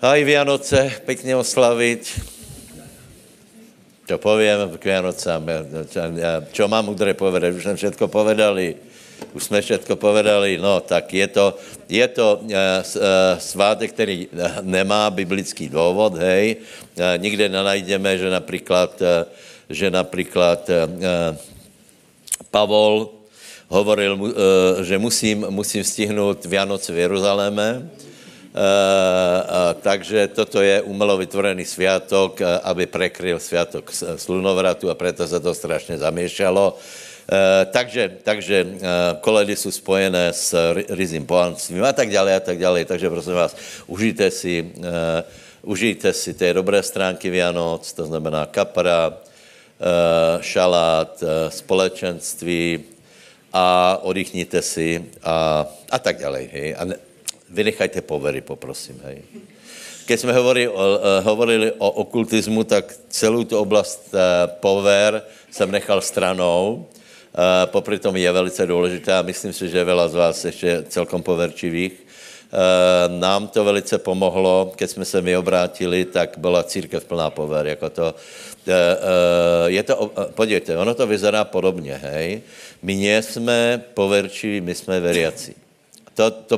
Aj Vianoce pěkně oslavit. Čo povím k Vianocám? Čo mám udre povedať? Už jsme všetko povedali. Už jsme všetko povedali. No, tak je to, je to uh, svátek, který nemá biblický důvod, hej. Uh, nikde nenajdeme, že například, že například Pavol hovoril, že musím, musím stihnout Vianoce v Jeruzaléme, takže toto je umelo vytvorený sviatok, uh, aby prekryl sviatok slunovratu a preto se to strašně zamiešalo. takže takže koledy jsou spojené s rizím pohanstvím a tak dále a tak dále. Takže prosím vás, užijte si, užijte si té dobré stránky Vianoc, to znamená kapra, šalát, společenství a oddychněte si a, a tak dále. Hej. A ne, vynechajte povery, poprosím. Hej. Když jsme hovorili o, uh, hovorili o okultismu, tak celou tu oblast uh, pover jsem nechal stranou. Uh, popri tom je velice důležité a myslím si, že je veľa z vás ještě celkom poverčivých. Nám to velice pomohlo, když jsme se my obrátili, tak byla církev plná pover. Jako to, je to, podívejte, ono to vyzerá podobně, hej. My nejsme poverčiví, my jsme veriaci. To, to,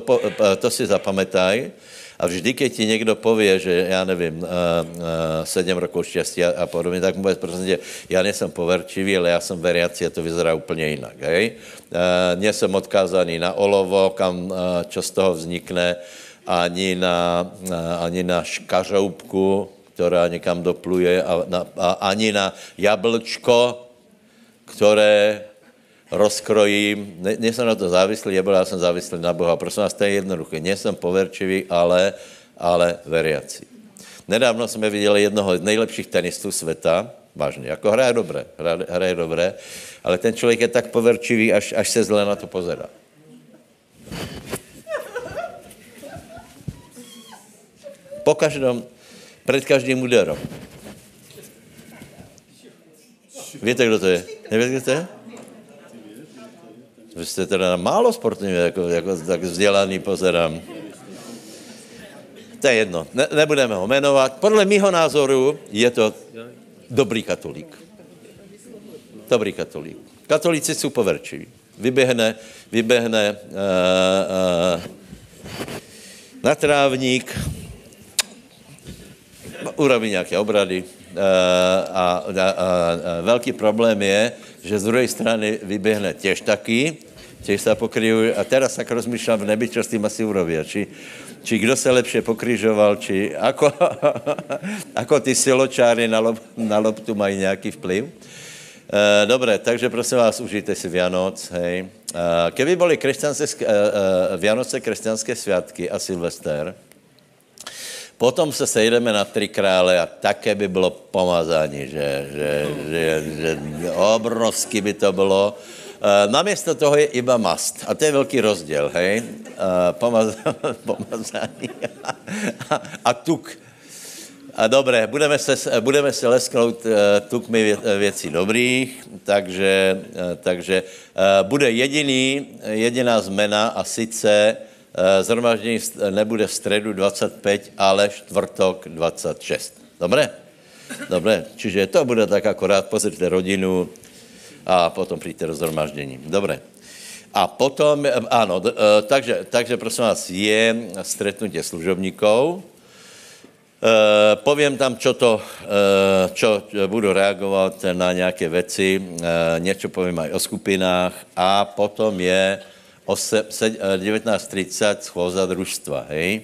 to si zapamätaj. A vždy, keď ti někdo pově, že já nevím, uh, uh, sedm rokov štěstí a, a podobně, tak mu bude prostě, já nejsem poverčivý, ale já jsem veriaci a to vyzerá úplně jinak. Hej? Uh, nejsem odkázaný na olovo, kam, čo z toho vznikne, ani na, ani na škařoubku, která někam dopluje, a, na, a ani na jablčko, které rozkrojím, ne, nejsem na to závislý, já byl, já jsem závislý na Boha. Prosím vás, to je jednoduché. Nejsem poverčivý, ale, ale veriaci. Nedávno jsme viděli jednoho z nejlepších tenistů světa, vážně, jako hraje dobré, hraje, hraje dobré, ale ten člověk je tak poverčivý, až, až se zle na to pozerá. Po každém, před každým úderem. Víte, kdo to je? Nevíte, kdo to je? Vy jste teda málo sportovní, jako, jako tak vzdělaný pozerám. To je jedno, ne, nebudeme ho jmenovat. Podle mého názoru je to dobrý katolík. Dobrý katolík. Katolíci jsou poverčiví. Vyběhne, vyběhne uh, uh, na trávník, urobí nějaké obrady, uh, a, a, a, a velký problém je, že z druhé strany vyběhne těž taky těž se pokryjují. A teraz tak rozmýšlám v nebi, čo s tím asi urobí. Či, či kdo se lepše pokryžoval, či ako, ako ty siločáry na, lob, na loptu mají nějaký vplyv. E, dobré, takže prosím vás, užijte si Vianoc, hej. E, keby byly e, e, Vianoce křesťanské svátky a Silvester, Potom se sejdeme na tři krále a také by bylo pomazání, že, že, že, že obrovsky by to bylo. Uh, namiesto toho je iba mast. A to je velký rozdíl, hej? Uh, pomaz, pomazání a, a tuk. A dobré, budeme se, budeme se lesknout tukmi vě, věcí dobrých, takže, takže bude jediný, jediná zmena a sice zhromaždění nebude v středu 25, ale čtvrtok 26. Dobré? Dobré, čiže to bude tak akorát, pozrite rodinu, a potom přijďte do zhromaždění. Dobré. A potom, ano, e, takže, takže prosím vás, je stretnutí služobníků. E, povím tam, čo to, čo budu reagovat na nějaké věci, něco povím aj o skupinách a potom je o 19.30 schůza družstva, hej?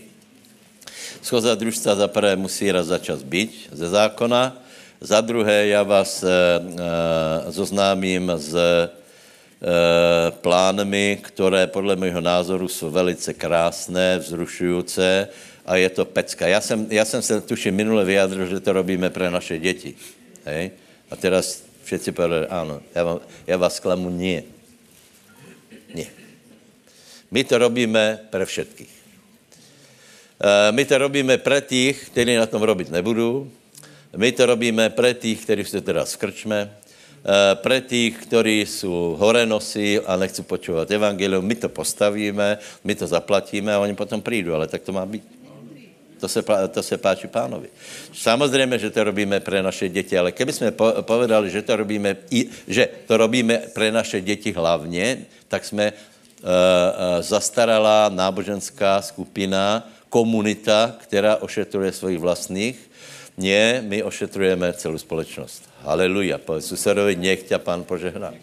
Schůza družstva za prvé musí raz za čas být ze zákona, za druhé, já vás e, e, zoznámím s e, plánmi, které podle mého názoru jsou velice krásné, vzrušující a je to pecka. Já jsem, já jsem se tuším minule vyjádřil, že to robíme pro naše děti. Hej? A teraz všetci povedali, ano, já, vám, já vás klamu, nie. Nie. My to robíme pro všetkých. My to robíme pro těch, kteří na tom robit nebudou, my to robíme pre tých, kteří jste teraz v krčme, eh, pre tých, kteří jsou nosí a nechci počúvat evangelium, my to postavíme, my to zaplatíme a oni potom přijdou, ale tak to má být. To se, to se páči pánovi. Samozřejmě, že to robíme pre naše děti, ale keby jsme povedali, že to robíme, že to robíme pre naše děti hlavně, tak jsme uh, zastaralá náboženská skupina, komunita, která ošetruje svých vlastních. Ne, my ošetrujeme celou společnost. Haleluja. Povedz susedovi, nech tě pán požehná.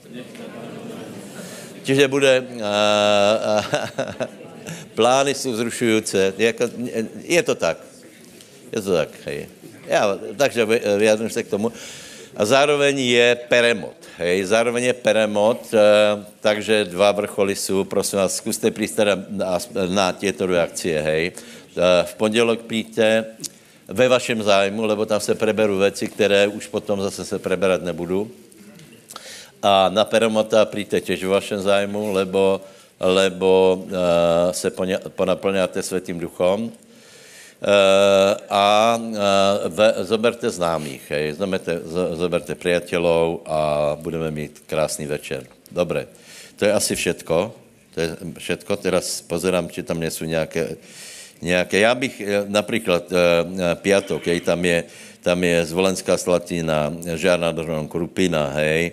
Čiže bude... Uh, plány jsou vzrušující. Jako, je to tak. Je to tak, hej. Já, takže vyjádřím se k tomu. A zároveň je peremot. Hej, zároveň je peremot, e, takže dva vrcholy jsou, prosím vás, zkuste přijít teda na, na těto reakcie, hej. E, v pondělok přijďte ve vašem zájmu, lebo tam se preberu věci, které už potom zase se preberat nebudu. A na peremota přijďte těž ve vašem zájmu, lebo lebo uh, se ponaplňáte světým duchom. Uh, a uh, ve, zoberte známých, hej, zoberte, zoberte přátelů a budeme mít krásný večer. Dobré, to je asi všetko. To je všetko. Teraz pozerám, či tam nejsou nějaké, nějaké. Já bych například uh, piatok, hej, tam je, tam je Zvolenská slatina, Žárna Krupina, hej,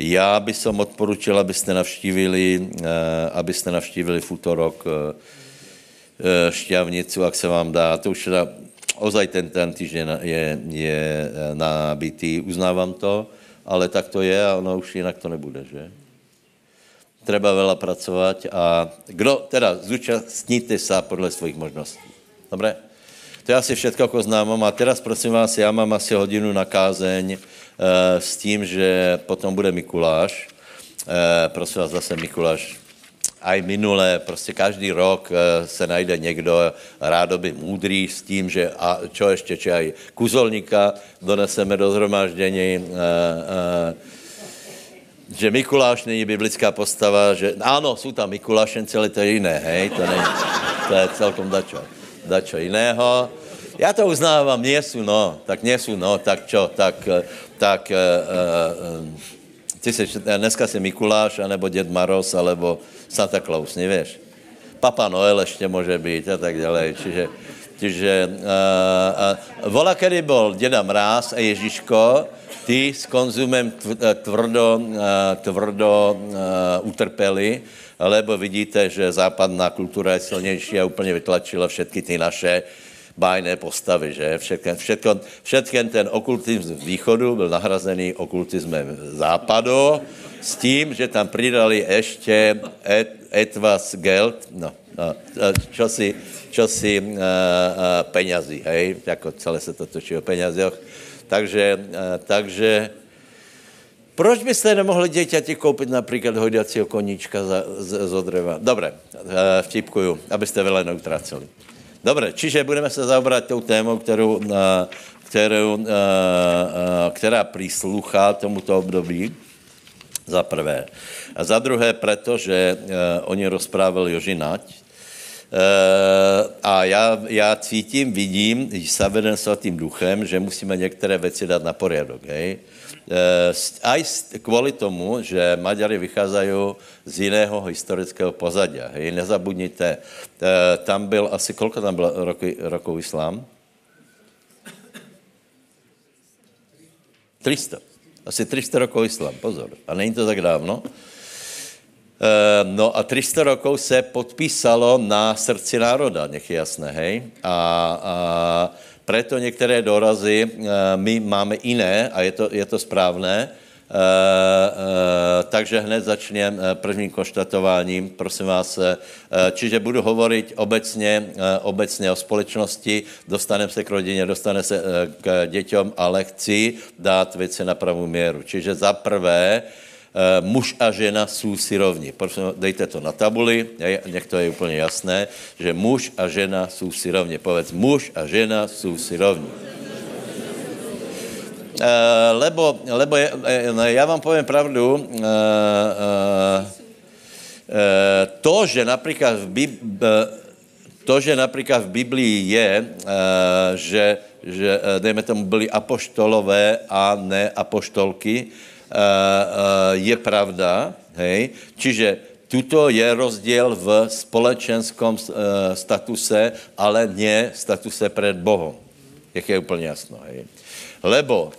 já bych som odporučil, abyste navštívili, eh, abyste navštívili eh, eh, šťavnicu, jak se vám dá. To už teda, ozaj ten, ten týždeň je, je nabitý, uznávám to, ale tak to je a ono už jinak to nebude, že? Treba veľa pracovat a kdo, teda zúčastníte se podle svých možností. Dobré? To je asi všetko, jako známám. A teraz prosím vás, já mám asi hodinu na kázeň, Eh, s tím, že potom bude Mikuláš. Eh, prosím vás, zase Mikuláš aj minule, prostě každý rok eh, se najde někdo rádoby můdrý s tím, že a čo ještě, či aj kuzolníka doneseme do zhromáždění, že Mikuláš není biblická postava, že ano, jsou tam Mikulášenci, ale to je jiné, hej, to, není, to je celkom dačo, dačo jiného. Já to uznávám, nie sú, no, tak nie sú, no, tak čo, tak tak uh, uh, ty jsi, dneska jsi Mikuláš, anebo Děd Maros, alebo Santa Claus, nevíš? Papa Noel ještě může být a tak dále. Čiže, čiže uh, uh, vola, kedy byl Děda Mráz a Ježíško, ty s konzumem tvrdo, uh, tvrdo uh, utrpeli, lebo vidíte, že západná kultura je silnější a úplně vytlačila všetky ty naše bájné postavy, že? Všetken, všetko, všetken ten okultismus východu byl nahrazený okultismem západu s tím, že tam přidali ještě et, etwas geld, no, no čo si, čo si uh, uh, peňazí, hej, jako celé se to točí o penězích. Takže, uh, takže proč byste nemohli děťati koupit například hojdacího koníčka za, z, z odreva? Dobré, uh, vtipkuju, abyste vele neutráceli. Dobře, čiže budeme se zaobrat tou témou, kterou, eh, kterou, eh, eh, která přísluchá tomuto období, za prvé. A za druhé, protože oni rozprávil Jožinať, a já, já cítím, vidím, sa veden svatým duchem, že musíme některé věci dát na poriadok. Hej? Aj kvůli tomu, že Maďari vycházají z jiného historického pozadia. Hej, nezabudněte, tam byl asi, kolko tam bylo roky, rokov islám? 300. Asi 300 rokov islám, pozor. A není to tak dávno. No a 300 rokov se podpísalo na srdci národa, nech je jasné, hej. A, a preto některé dorazy my máme jiné a je to, je to správné, Uh, uh, takže hned začněm prvním konštatováním, prosím vás. Čiže budu hovorit obecně, obecně o společnosti, dostaneme se k rodině, dostane se k děťom, ale chci dát věci na pravou měru. Čiže za prvé, muž a žena jsou si rovni. Prosím, dejte to na tabuli, nech to je úplně jasné, že muž a žena jsou si rovni. Povedz, muž a žena jsou si rovni. Eh, lebo, lebo je, eh, já vám povím pravdu, eh, to, že například v Bib, to, že například v Biblii je, že, že dejme tomu, byli apoštolové a ne apoštolky, je pravda, hej? Čiže Tuto je rozdíl v společenskom uh, statuse, ale ne statuse před Bohem. Jak je úplně jasno. Hej. Lebo,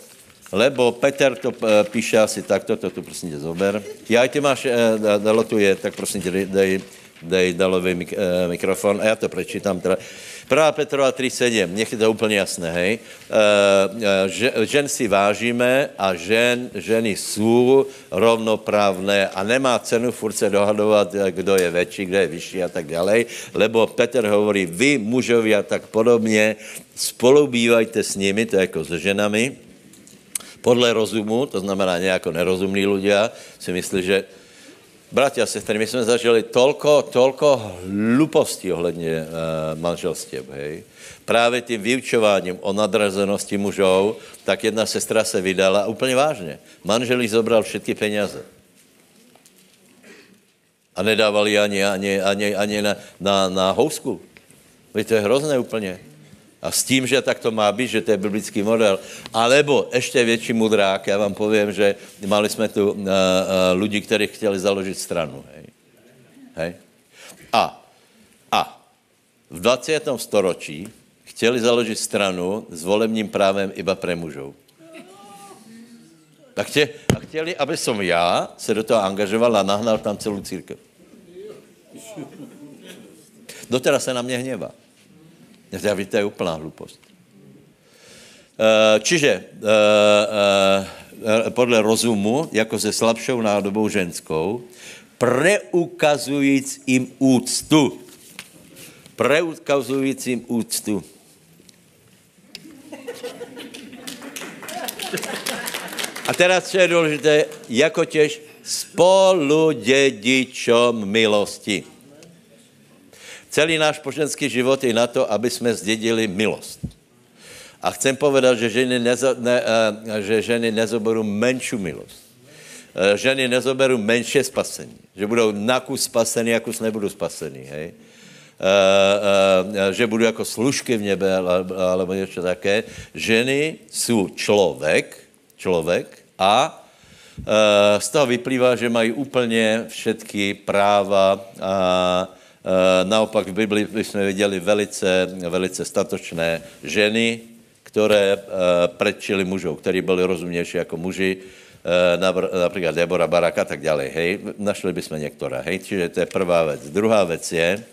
lebo Peter to píše asi takto, to tu prosím tě zober. Já ty máš, dalo tu je, tak prosím tě dej, dej uh, mikrofon a já to prečítám. Teda. 1. Petrova 3.7, nech je to úplně jasné, hej. E, žen si vážíme a žen, ženy jsou rovnoprávné a nemá cenu furt se dohadovat, kdo je větší, kdo je vyšší a tak dále, lebo Petr hovorí, vy mužovi a tak podobně, spolubývajte s nimi, to je jako s ženami, podle rozumu, to znamená nějako nerozumní ľudia, si myslí, že Bratia a sestry, my jsme zažili tolko, tolko hlupostí ohledně uh, manželství, hej. Právě tím vyučováním o nadrazenosti mužů, tak jedna sestra se vydala úplně vážně. Manžel zobral všechny peněze. A nedávali ani, ani, ani, ani na, na, na housku. Víte, to je hrozné úplně. A s tím, že tak to má být, že to je biblický model. Alebo ještě větší mudrák, já vám povím, že mali jsme tu uh, uh, lidi, kteří chtěli založit stranu. Hej. Hej. A, a v 20. storočí chtěli založit stranu s volebním právem iba pre mužů. A, chtě, a chtěli, aby som já se do toho angažoval a nahnal tam celou církev. Doteraz se na mě hněvá. To je úplná hlupost. Eh, čiže eh, eh, podle rozumu, jako se slabšou nádobou ženskou, preukazujíc jim úctu. Preukazujíc jim úctu. A teraz, co je důležité, jako těž spoludědičom milosti. Celý náš poženský život je na to, aby jsme zdědili milost. A chcem povedat, že ženy, nezo, ne, uh, že ženy nezoberou menší milost. Uh, ženy nezoberou menší spasení. Že budou na kus spasení, a kus nebudou spasení. Hej? Uh, že budou jako služky v nebe, alebo něco také. Ženy jsou člověk, člověk a z toho vyplývá, že mají úplně všetky práva a Eh, naopak v Bibli jsme viděli velice, velice statočné ženy, které eh, predčili mužů, kteří byli rozumnější jako muži, eh, například Debora, Barak a tak dále. Hej, našli bychom některé. Hej, čiže to je prvá věc. Druhá věc je,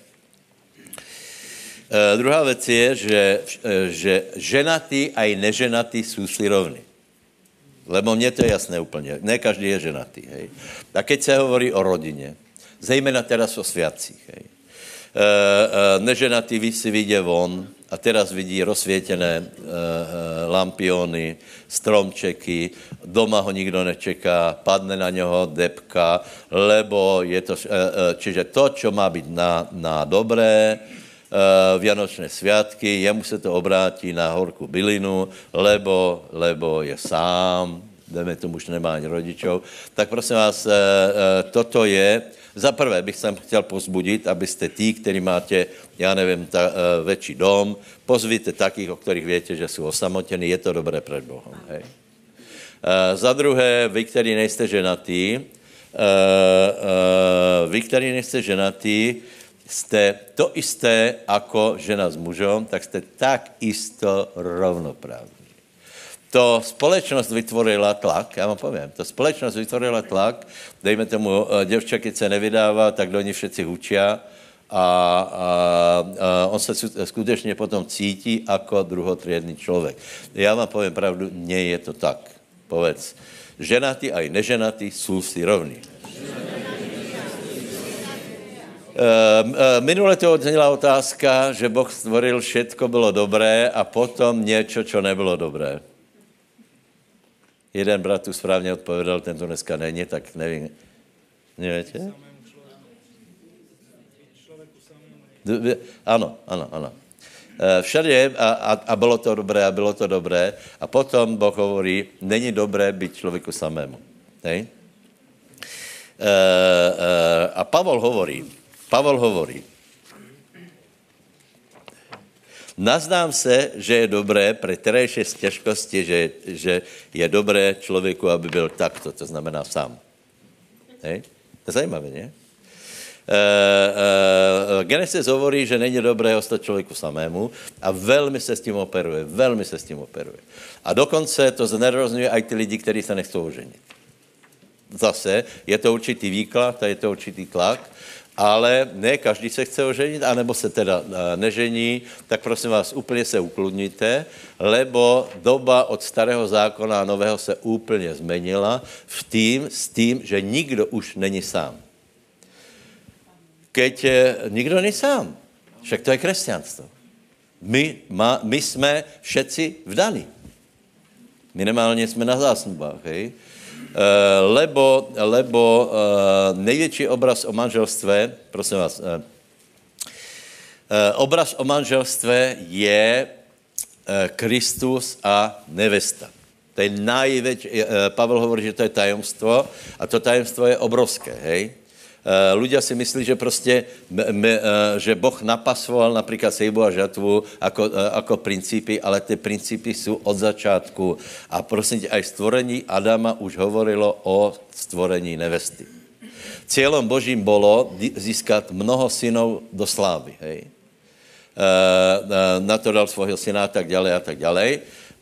druhá věc je, že, že ženatý a i neženatý jsou si rovni. Lebo mně to je jasné úplně. Ne každý je ženatý. Hej. A keď se hovorí o rodině, zejména teraz o svědcích, hej, Eh, eh, neženatý si vidě von a teraz vidí rozsvětěné eh, lampiony, stromčeky, doma ho nikdo nečeká, padne na něho depka, lebo je to, čiže to, co má být na, na dobré, Vianočné sviatky, jemu se to obrátí na horku bylinu, lebo, lebo je sám, jdeme tomu, už nemá ani rodičov. Tak prosím vás, toto je, za prvé bych sem chtěl pozbudit, abyste tí, kteří máte, já nevím, ta, uh, větší dom, pozvíte takých, o kterých větě, že jsou osamotení, je to dobré před Bohem. Hej. Uh, za druhé, vy, kteří nejste ženatý, uh, uh, vy, kteří nejste ženatý, jste to isté jako žena s mužem, tak jste tak isto rovnoprávní to společnost vytvorila tlak, já vám povím, to společnost vytvorila tlak, dejme tomu, eh, děvča, když se nevydává, tak do ní všetci hučia a, a, a on se skutečně potom cítí jako druhotriedný člověk. Já vám povím pravdu, nie je to tak. Povedz, ženatý a i neženatý jsou si rovní. Eh, eh, minule to odznila otázka, že Boh stvoril všetko bylo dobré a potom něco, co nebylo dobré. Jeden brat tu správně odpovědal, ten to dneska není, tak nevím. Nevíte? Ano, ano, ano. Eh, všade a, a, a bylo to dobré a bylo to dobré. A potom Boh hovorí, není dobré být člověku samému. Hej? E, e, a Pavol hovorí, Pavol hovorí, Nazdám se, že je dobré pre terejšie těžkosti, že, že je dobré člověku, aby byl takto, to znamená sám. Hej? To je zajímavé, ne? uh, Genesis hovorí, že není dobré ostat člověku samému a velmi se s tím operuje, velmi se s tím operuje. A dokonce to znerozňuje i ty lidi, kteří se nechcou oženit. Zase je to určitý výklad a je to určitý tlak, ale ne každý se chce oženit, anebo se teda eh, nežení, tak prosím vás, úplně se ukludníte, lebo doba od starého zákona a nového se úplně zmenila v tým, s tím, že nikdo už není sám. Keď nikdo není sám, však to je křesťanstvo. My, má, my jsme všetci vdaní. Minimálně jsme na zásnubách, hej? Eh, lebo, lebo uh, největší obraz o manželstve, prosím vás, uh, obraz o manželstve je Kristus a nevesta. To je největší, Pavel hovorí, že to je tajemstvo a to tajemstvo je obrovské, hej? Ľudia si myslí, že prostě, že Boh napasoval například sejbu a žatvu jako, jako principy, ale ty principy jsou od začátku. A prosím tě, aj stvorení Adama už hovorilo o stvorení nevesty. Cílem Božím bylo získat mnoho synov do slávy. Hej? Na to dal svého syna a tak dále a tak dále.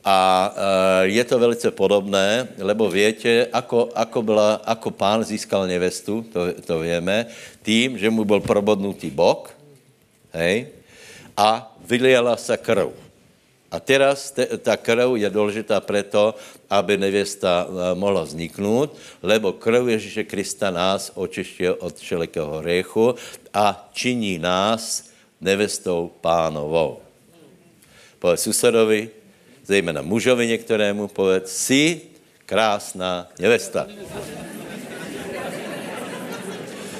A eh, je to velice podobné, lebo větě, ako, ako, byla, ako pán získal nevestu, to, to víme, tím, že mu byl probodnutý bok, hej, a vyliala se krv. A teraz te, ta krv je důležitá proto, aby nevěsta eh, mohla vzniknout, lebo krv Ježíše Krista nás očišťuje od všelikého hřechu a činí nás nevestou pánovou. Povedz susedovi, zejména mužovi některému, povedz, si krásná nevesta.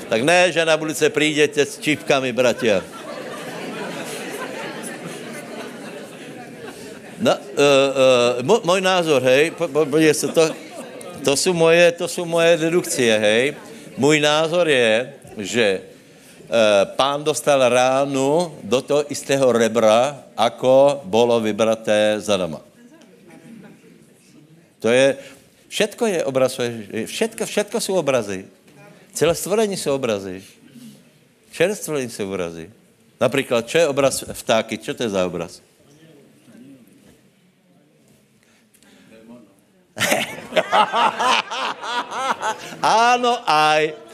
Tak ne, že na budouce přijdete s čípkami, bratia. No, uh, uh, můj názor, hej, podívej se, to, to jsou moje, to jsou moje dedukcie, hej. Můj názor je, že pán dostal ránu do toho istého rebra, ako bylo vybraté za doma. To je, všetko je obraz, všetko, všetko jsou obrazy. Celé stvorení jsou obrazy. Celé stvorení jsou obrazy. Například, čo je obraz vtáky? Čo to je za obraz? Áno, aj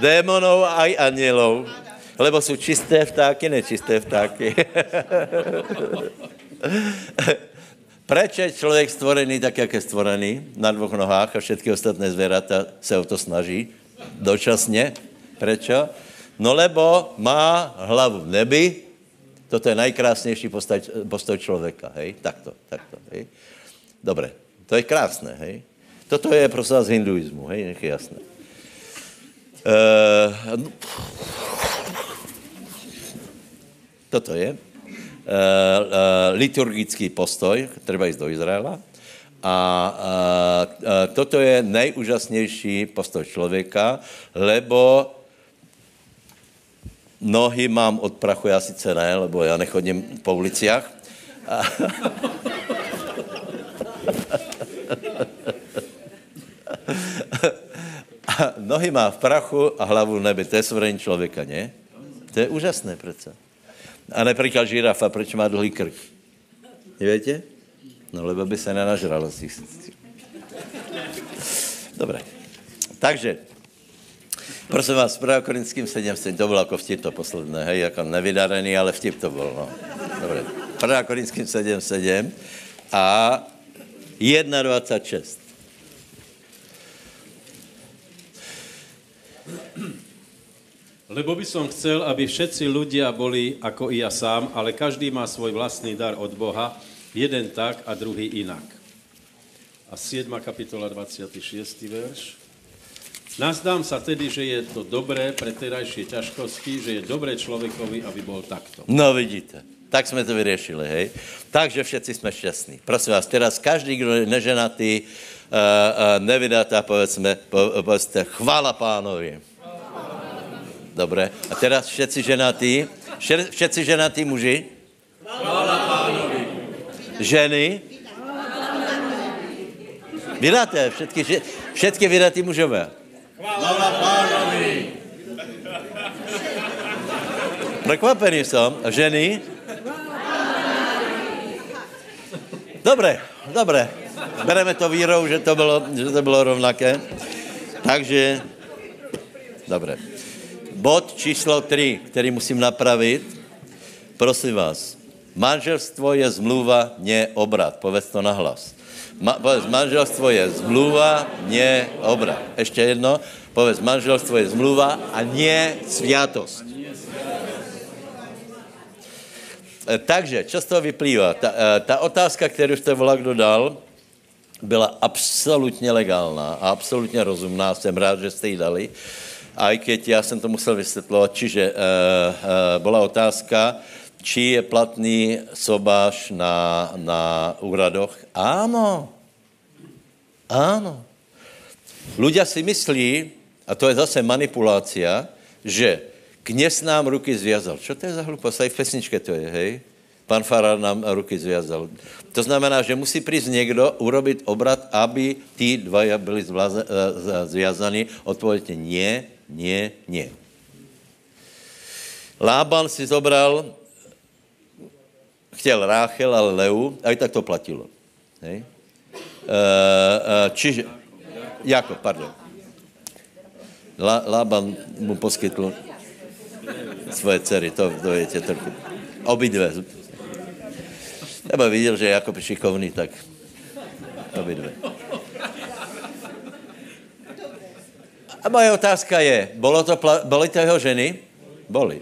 démonov, aj anielov. Lebo jsou čisté vtáky, nečisté vtáky. Proč je člověk stvorený tak, jak je stvorený, na dvou nohách a všechny ostatné zvěrata se o to snaží, dočasně? Prečo? No lebo má hlavu v nebi, toto je nejkrásnější postoj, postoj člověka, hej? Takto, takto, hej? Dobré, to je krásné, hej? Toto je prostě z hinduismu, hej? Nech je jasné. Uh, toto je. Eh, eh, liturgický postoj, treba jít do Izraela. A, toto je nejúžasnější postoj člověka, lebo nohy mám od prachu, já sice ne, lebo já nechodím po uliciach a nohy má v prachu a hlavu v nebi. To je stvorení člověka, ne? To je úžasné přece. A například žirafa, proč má dlouhý krk? Nevíte? No, lebo by se nenažral. Dobré. Takže, prosím vás, prvá Korinským 7, to bylo jako vtip to posledné, hej, jako nevydarený, ale vtip to byl, no. Dobré. Prvá Korinským 7, 7 a 1,26. Lebo by som chcel, aby všetci ľudia boli ako i ja sám, ale každý má svoj vlastný dar od Boha, jeden tak a druhý inak. A 7. kapitola 26. verš. Nazdám sa tedy, že je to dobré pre terajšie ťažkosti, že je dobré člověkovi, aby bol takto. No vidíte, tak jsme to vyřešili, hej. Takže všetci jsme šťastní. Prosím vás, teraz každý, kdo je neženatý, nevydatá, povedzme, po, povedzte, chvála pánovi. Dobré. A teraz všetci ženatí, všetci ženatí muži? Chvála pánovi. Ženy? Vydaté, všetky, všetky vydatí mužové. Chvála pánovi. Prekvapený som. Ženy? Dobre, dobre. Bereme to vírou, že to bylo, že to bylo rovnaké. Takže, dobre. Bod číslo 3, který musím napravit. Prosím vás. Manželstvo je zmluva, ne obrat. Povedz to nahlas. Ma, povedz, manželstvo je zmluva, ne obrat. Ještě jedno. Povedz, manželstvo je zmluva a ne sviatost. E, takže, toho vyplývá? Ta, e, ta otázka, kterou jste volal, kdo dal, byla absolutně legálna a absolutně rozumná. Jsem rád, že jste ji dali. A i keď já jsem to musel vysvětlovat, čiže uh, uh, byla otázka, či je platný sobáš na, na úradoch. Áno. Áno. Ľudia si myslí, a to je zase manipulácia, že kněz nám ruky zviazal. Čo to je za hlupost? Aj v pesničke to je, hej? Pan Farár nám ruky zviazal. To znamená, že musí přijít někdo, urobit obrat, aby tí dvaja byli zvláze, eh. Odpověďte, nie, nie, nie. Lában si zobral, chtěl Ráchel, ale Leu, a i tak to platilo. Hej? E, e, čiže, jako, pardon. Lában mu poskytl svoje dcery, to, to viete trochu. Obidve. Nebo viděl, že je jako šikovný, tak obidve. A moje otázka je, bolo to, boli to jeho ženy? Boli.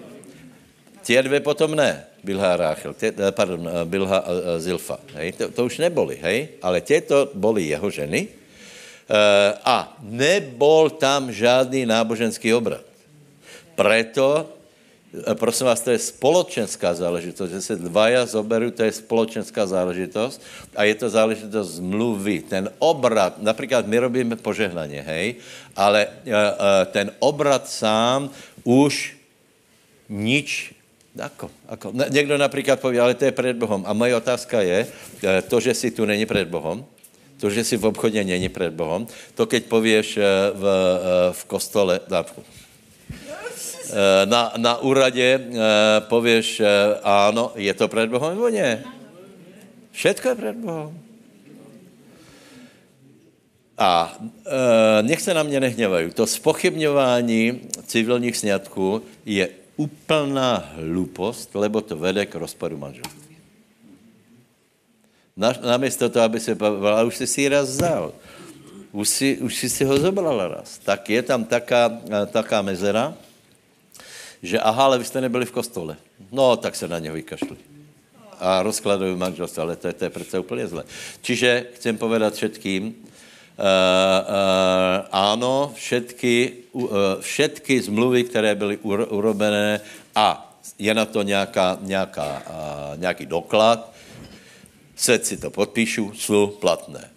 Tie dvě potom ne, Bilha a Ráchel, tě, eh, pardon, eh, Bilha a Zilfa. Hej? To, to už neboli, hej? Ale tieto boli jeho ženy. A nebol tam žádný náboženský obrad. Preto Eh, prosím vás, to je společenská záležitost, že se dvaja zoberou, to je společenská záležitost a je to záležitost zmluvy. Ten obrat, například my robíme požehnaně, hej, ale uh, uh, ten obrat sám už nič Ako, ako. Někdo například poví, ale to je před Bohem. A moje otázka je, to, že si tu není před Bohem, to, že si v obchodě není před Bohem, to, keď pověš v, v kostole, Eh, na, na úradě eh, pověš, eh, ano, je to před Bohem nebo ne? Všetko je před Bohem. A e, nech se na mě nehněvají. To spochybňování civilních sňatků je úplná hlupost, lebo to vede k rozpadu manželství. Na, namísto toho, aby se bavila, už jsi si raz vzal. Už si, už si si ho zobrala raz. Tak je tam taká, taká mezera, že aha, ale vy jste nebyli v kostole. No, tak se na něho vykašli. A rozkladují manželství, ale to je, to je přece úplně zle. Čiže chcem povedat všetkým, uh, uh, ano, všetky, uh, všetky zmluvy, které byly urobené a je na to nějaká, nějaká, uh, nějaký doklad, svět si to podpíšu, jsou platné.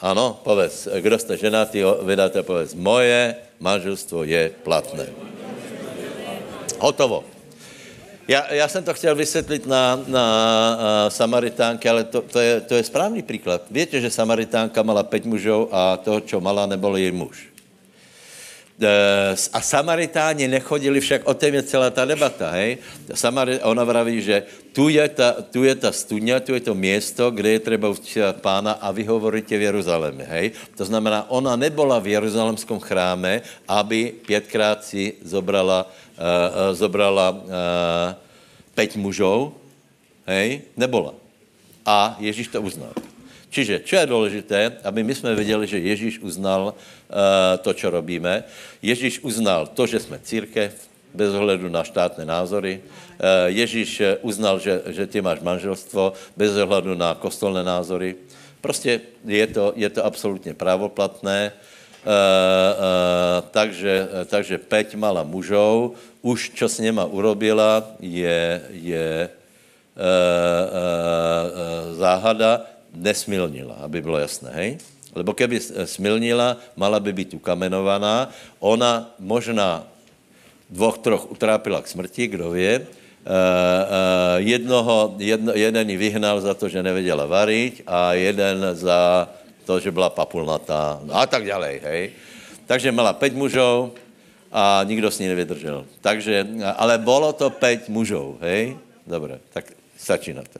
Ano, povedz, kdo jste ženatý, vydáte, povedz, moje manželstvo je platné. Hotovo. Já, já jsem to chtěl vysvětlit na, na uh, Samaritánke, ale to, to, je, to je správný příklad. Víte, že Samaritánka mala pět mužů a toho, čo mala, nebyl její muž. E, a Samaritáni nechodili však, o tom je celá ta debata, hej. Samari, ona vraví, že tu je, ta, tu je ta studňa, tu je to město, kde je třeba uctívat pána a vy hovoríte v Jeruzalémě, hej. To znamená, ona nebyla v jeruzalemském chráme, aby pětkrát si zobrala zobrala uh, pět mužů, hej, nebola. A Ježíš to uznal. Čiže, čo je důležité, aby my jsme věděli, že Ježíš uznal uh, to, co robíme. Ježíš uznal to, že jsme církev, bez ohledu na štátné názory. Uh, Ježíš uznal, že, že ty máš manželstvo, bez ohledu na kostolné názory. Prostě je to, je to absolutně právoplatné. Uh, takže, takže peť mala mužov, už čo s něma urobila, je, je záhada, nesmilnila, aby bylo jasné, hej? Lebo keby smilnila, mala by být ukamenovaná. Ona možná dvoch, troch utrápila k smrti, kdo ví. Jednoho, jedno, jeden ji vyhnal za to, že nevěděla varit a jeden za to, že byla papulnatá a tak dále, hej. Takže mala pět mužů a nikdo s ní nevydržel. Takže, ale bylo to pět mužů, hej? Dobré, tak stačí na to.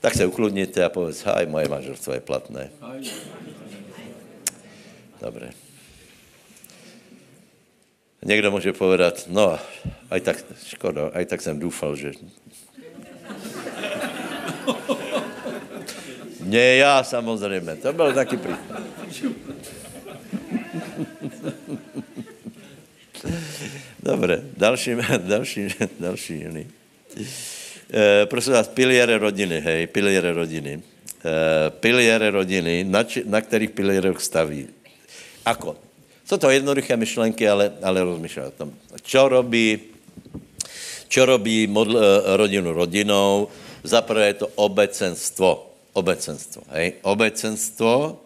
Tak se ukludněte a povedz, haj, moje manželstvo je platné. Dobré. Někdo může povedat, no, aj tak, škoda, aj tak jsem doufal, že... Ne, já samozřejmě, to byl taky případ. Dobre, další, další, další jiný. E, prosím vás, piliere rodiny, hej, piliere rodiny. E, piliere rodiny, na, či, na kterých pilierech staví? Ako? Jsou to jednoduché myšlenky, ale, ale rozmýšlej o tom. Čo robí, čo robí modl, eh, rodinu rodinou? Zaprvé je to obecenstvo. Obecenstvo, hej? Obecenstvo,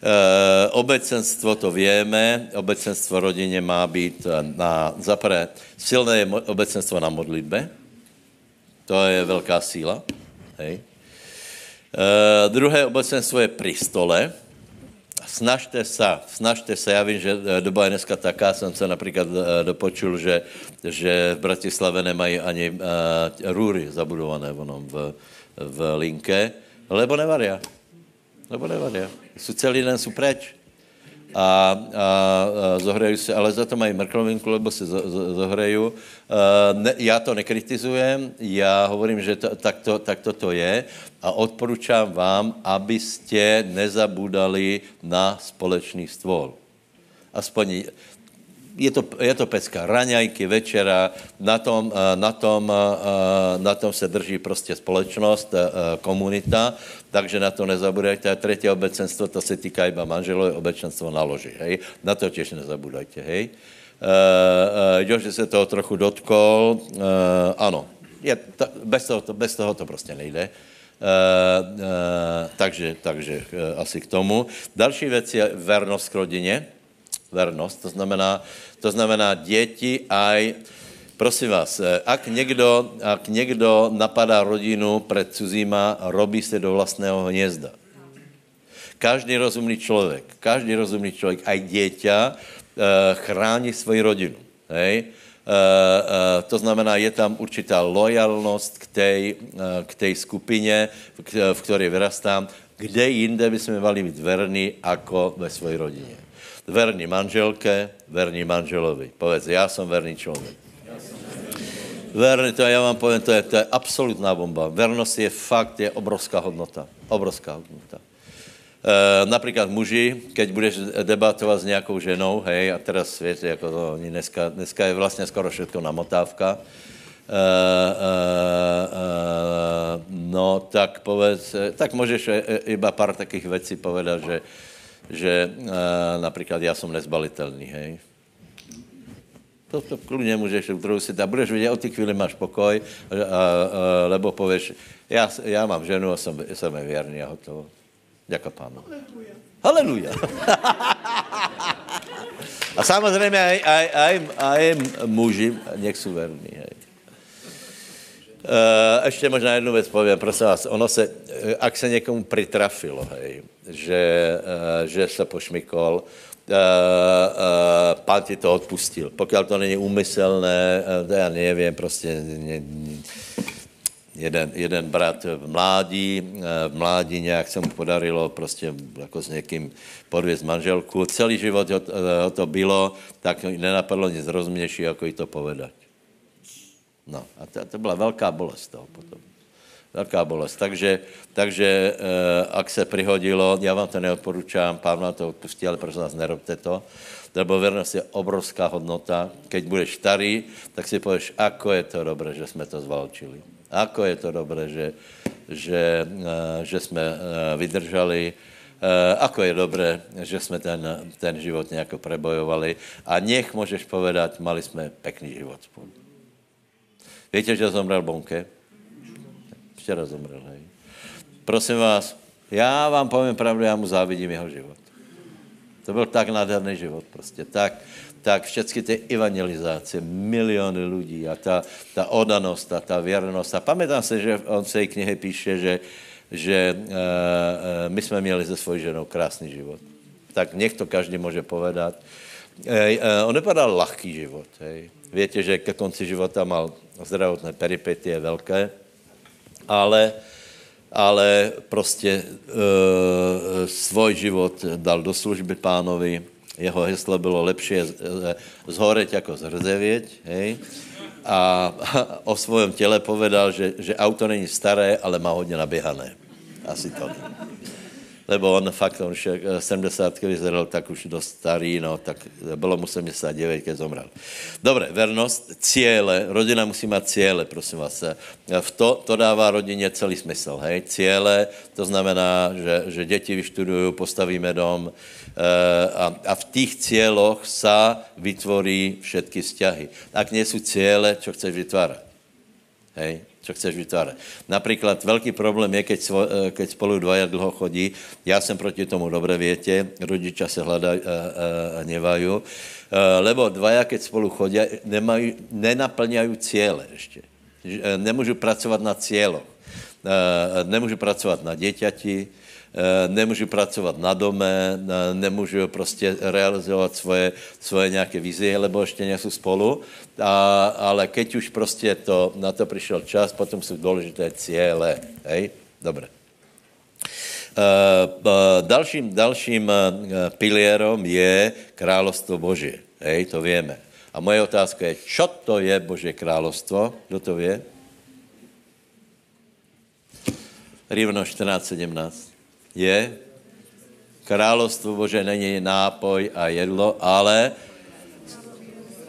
E, obecenstvo to víme, obecenstvo rodině má být na, zaprvé silné obecenstvo na modlitbe, to je velká síla, hej. E, druhé obecenstvo je pri stole, snažte se, snažte se, já vím, že doba je dneska taká, jsem se například dopočul, že, že v Bratislave nemají ani uh, růry zabudované v, v linke, lebo nevaria. Lebo nevadia. Jsou celý den jsou preč. A, a, a zohrají se, ale za to mají mrklovinku, lebo se zohrají. Ne, já to nekritizujem, já hovorím, že to, tak, to, tak to, to je a odporučám vám, abyste nezabudali na společný stůl. Aspoň je to, je to pecka raňajky, večera, na tom, eh, na, tom, eh, na tom se drží prostě společnost, eh, komunita, takže na to nezabudajte. A třetí obecenstvo, to se týká iba manželové obecenstvo na loži, hej. Na to těž nezabudajte, hej. Uh, uh, se toho trochu dotkol, uh, ano, je, to, bez, toho to, bez toho to prostě nejde. Uh, uh, takže takže uh, asi k tomu. Další věc je vernost k rodině vernost. To znamená, to znamená děti aj, prosím vás, eh, ak někdo, ak někdo napadá rodinu před cizíma, robí se do vlastného hnězda. Každý rozumný člověk, každý rozumný člověk, aj dieťa, eh, chrání svoji rodinu. Hej? Uh, to znamená, je tam určitá lojalnost k té, k tej skupině, v, které vyrastám. Kde jinde by jsme mali být verní, jako ve své rodině verní manželke, verní manželovi. Povedz, já jsem verný člověk. Verný, to já vám povím, to je, to je absolutná bomba. Vernost je fakt, je obrovská hodnota. Obrovská hodnota. E, například muži, keď budeš debatovat s nějakou ženou, hej, a teraz víte, jako to, dneska, dneska je vlastně skoro všechno namotávka, Uh, uh, uh, no, tak povedz, tak můžeš iba pár takých věcí povedat, že že uh, například já jsem nezbalitelný, hej. To, to kludně můžeš si a budeš vidět, od té chvíli máš pokoj, a, a, a, lebo pověš, já, já mám ženu a jsem, jsem věrný a hotovo. Děkuji pánu. Haleluja. a samozřejmě aj, aj, aj, aj muži, nech jsou verní, hej. Uh, ještě možná jednu věc povím, prosím vás, ono se, eh, ak se někomu pritrafilo, hej, že, uh, že se pošmikol, uh, uh, pán ti to odpustil. Pokud to není úmyselné, já nevím, prostě jeden, jeden brat v mládí, v mládí nějak se mu podarilo prostě jako s někým podvězt manželku. Celý život ho, ho to bylo, tak nenapadlo nic rozumnější, jako i to povedat. No a to, to byla velká bolest toho potom. Velká bolest. Takže, takže e, ak se prihodilo, já vám to neodporučám, pán vám to odpustí, ale prosím vás, nerobte to, lebo vernost je obrovská hodnota. Keď budeš starý, tak si pověš, ako je to dobré, že jsme to zvalčili. Ako je to dobré, že, že, e, že jsme e, vydržali, ako je dobré, že jsme ten, ten život nějak prebojovali a nech můžeš povedať, mali jsme pekný život spolu. Víte, že zomrel Bonke? Včera zomrel, hej. Prosím vás, já vám povím pravdu, já mu závidím jeho život. To byl tak nádherný život prostě, tak, tak všechny ty evangelizace, miliony lidí a ta, ta odanost a ta věrnost. A pamätám se, že on se knihy píše, že, že uh, my jsme měli se svojí ženou krásný život. Tak nech to každý může povedat. Hej, eh, on nepadal lahký život. Víte, že ke konci života mal zdravotné peripetie velké, ale, ale prostě e, svůj život dal do služby pánovi. Jeho heslo bylo lepší zhoreť jako zhrzevěť. Hej. A o svém těle povedal, že, že auto není staré, ale má hodně naběhané. Asi to lebo on fakt, on už 70 eh, vyzeral tak už dost starý, no, tak bylo mu 79, když zomrel. Dobre, vernost, cíle, rodina musí mít cíle, prosím vás. Eh, v to, to dává rodině celý smysl, hej. Cíle, to znamená, že, že děti vyštudují, postavíme dom, eh, a, a v těch cieľoch sa vytvorí všetky vzťahy. Ak sú ciele, čo chceš vytvárať? Hej? Co chceš vytvářet. Například velký problém je, keď, svo, eh, keď spolu dvaja dlho chodí, já jsem proti tomu dobré větě, rodiča se hledají a, a, a nevají, lebo dvaja, keď spolu chodí, nemají, nenaplňají cíle ještě. Eh, nemůžu pracovat na. Eh, nemůžu pracovat na děťati, Eh, nemůžu pracovat na dome, nemůžu prostě realizovat svoje, svoje nějaké vizie, lebo ještě nejsou spolu, a, ale keď už prostě to, na to přišel čas, potom jsou důležité cíle, hej? Dobré. Uh, dalším, dalším pilierom je královstvo Boží. Hej, to víme. A moje otázka je, čo to je Boží královstvo? Kdo to ví? Rivno 14.17 je, královstvo Bože není nápoj a jedlo, ale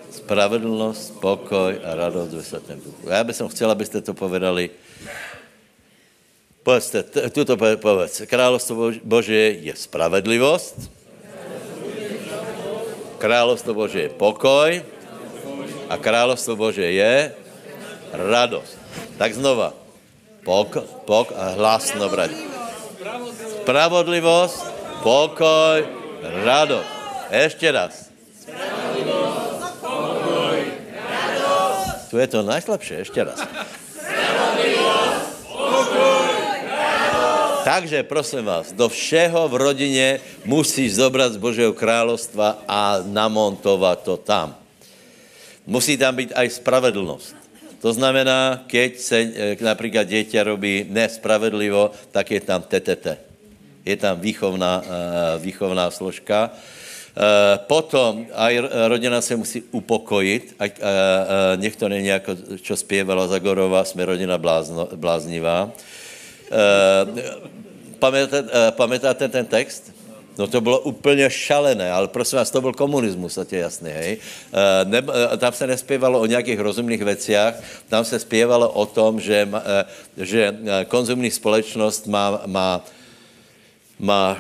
spravedlnost, pokoj a radost ve svatém duchu. Já bych chtěl, abyste to povedali. Povedzte, tuto povedz. Královstvo Bože je spravedlivost, královstvo Bože je pokoj a královstvo Bože je radost. Tak znova. Pok, pok a hlasno, bratě spravodlivost, pokoj, radost. Ještě raz. Spravodlivost, pokoj, radost. Tu je to najslabšie, ještě raz. Spravodlivost, pokoj, radost. Takže prosím vás, do všeho v rodině musíš zobrat z Božího královstva a namontovat to tam. Musí tam být aj spravedlnost. To znamená, keď se eh, například dieťa robí nespravedlivo, tak je tam TTT je tam výchovná, eh, výchovná složka. Eh, potom aj rodina se musí upokojit, ať, to není jako, čo zpěvala Zagorova, jsme rodina blázno, bláznivá. Pamätáte ten text? No to bylo úplně šalené, ale prosím vás, to byl komunismus, to je jasný, hej. Ne, tam se nespěvalo o nějakých rozumných věciach, tam se zpěvalo o tom, že, že konzumní společnost má, má má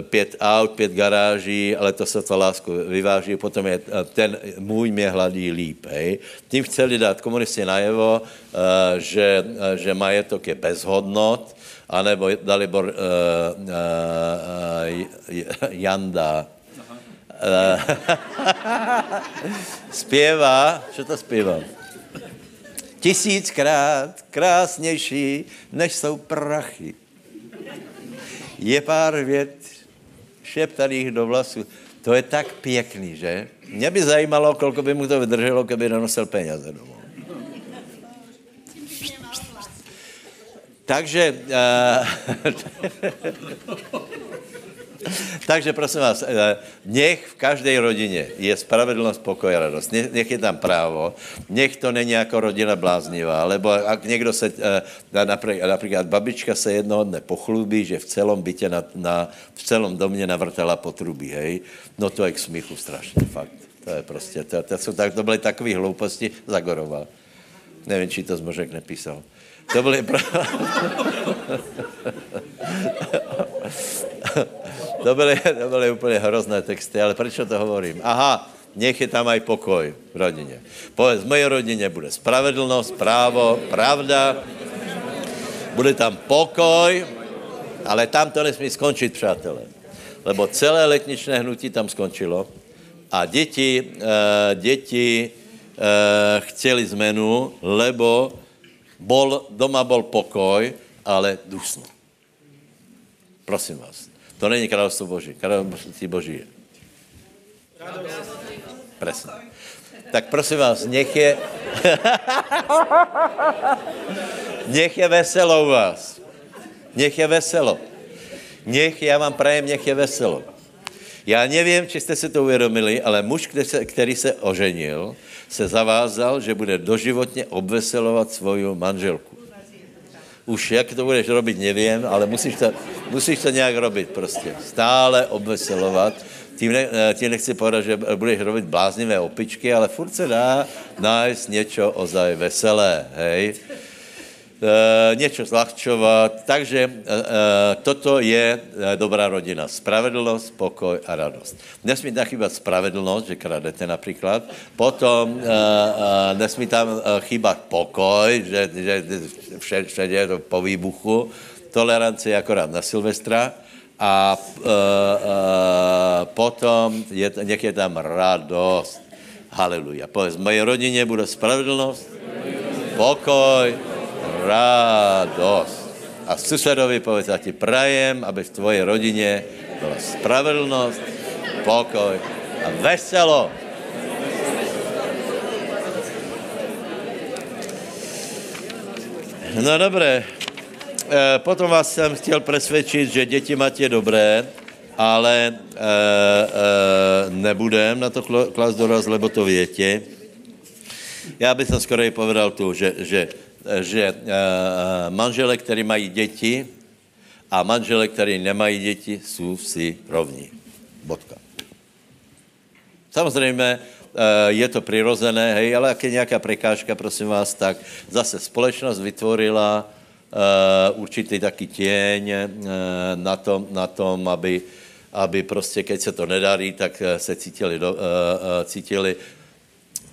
pět aut, pět garáží, ale to se to lásku vyváží, potom je eh, ten můj mě hladí líp. Hej. Tím chceli dát komunisti najevo, že, že majetok je bezhodnot, anebo Dalibor uh, uh, Janda zpěvá, co to zpěvá? Tisíckrát krásnější, než jsou prachy je pár vět šeptaných do vlasu. To je tak pěkný, že? Mě by zajímalo, kolko by mu to vydrželo, kdyby nenosil peněze domů. Takže... Uh, Takže prosím vás, eh, nech v každé rodině je spravedlnost, pokoj a radost. Nech je tam právo. Nech to není jako rodina bláznivá. Lebo ak někdo se, eh, například babička se jednoho dne pochlubí, že v celom bytě, na, na, v celom domě navrtala potrubí, hej. No to je k smíchu strašně, fakt. To je prostě, to, to, jsou, to byly takové hlouposti Zagorova. Nevím, či to Zmožek nepísal. To byly... Pra... to, byly, to byly úplně hrozné texty, ale proč to hovorím? Aha, nech je tam aj pokoj v rodině. Povedz, v mojej rodině bude spravedlnost, právo, pravda, bude tam pokoj, ale tam to nesmí skončit, přátelé. Lebo celé letničné hnutí tam skončilo a děti, uh, děti uh, chtěli zmenu, lebo bol, doma bol pokoj, ale dusno. Prosím vás. To není královstvo Boží. Království Boží je Presne. Tak prosím vás, nech je... nech je veselo u vás. Nech je veselo. Nech, já vám prajem, nech je veselo. Já nevím, či jste si to uvědomili, ale muž, který se, oženil, se zavázal, že bude doživotně obveselovat svoju manželku. Už jak to budeš robit, nevím, ale musíš to, musíš to nějak robit prostě. Stále obveselovat. Tím, ne, eh, tím nechci povedat, že budeš robit bláznivé opičky, ale furt se dá nájsť něco ozaj veselé, hej. E, něco zlahčovat. Takže e, toto je dobrá rodina. Spravedlnost, pokoj a radost. Nesmí tam chýbat spravedlnost, že kradete například. Potom nesmí tam chýbat pokoj, že, že všade, všade je to po výbuchu. Tolerance je akorát na Silvestra. A potom je, nech je tam radost. Haleluja. Povedz, v mojej rodině bude spravedlnost, pokoj, radost. A susedovi povedz, já ti prajem, aby v tvojej rodině byla spravedlnost, pokoj a veselo. No dobré. E, potom vás jsem chtěl přesvědčit, že děti máte dobré, ale e, e, nebudem na to klas doraz, lebo to větě. Já bych skoro povedal tu, že, že že uh, manžele, který mají děti a manžele, který nemají děti, jsou si rovní. Bodka. Samozřejmě uh, je to přirozené, hej, ale jak je nějaká prekážka, prosím vás, tak zase společnost vytvorila uh, určitý taký těň na tom, na tom aby, aby prostě, keď se to nedarí, tak se cítili, cítili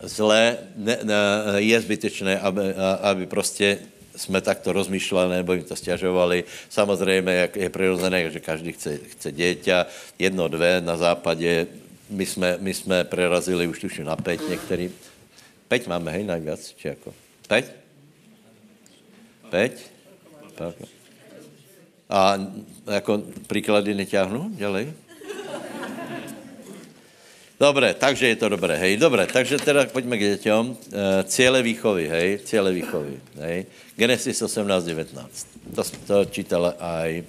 zlé, ne, ne, je zbytečné, aby, aby prostě jsme takto rozmýšleli nebo jim to stěžovali. Samozřejmě, jak je přirozené, že každý chce, chce děťa, jedno, dvě na západě. My jsme, my jsme prerazili už tuším na pět některý. Pět máme, hej, najvíc, či jako? Pět? Pět? A jako příklady netáhnu, dělej. Dobré, takže je to dobré, hej, dobré, takže teda pojďme k dětem. E, cíle výchovy, hej, cíle výchovy, hej. Genesis 18, 19. To, to čítal aj...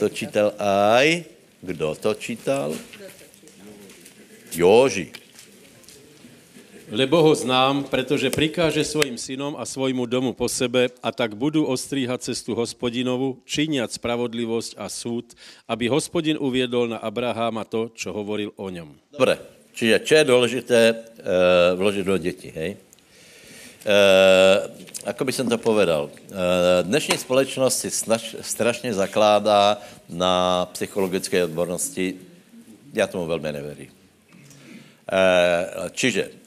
To čítal aj... Kdo to čítal? Joži. Lebo ho znám, protože prikáže svojim synom a svojmu domu po sebe a tak budu ostříhat cestu hospodinovu, činiat spravodlivosť a súd, aby hospodin uviedol na Abraháma to, čo hovoril o něm. Dobre, čiže čo je důležité e, vložit do dětí, hej? E, ako by som to povedal, e, dnešní společnost si snaž, strašně zakládá na psychologické odbornosti. Já tomu velmi neverím. E, čiže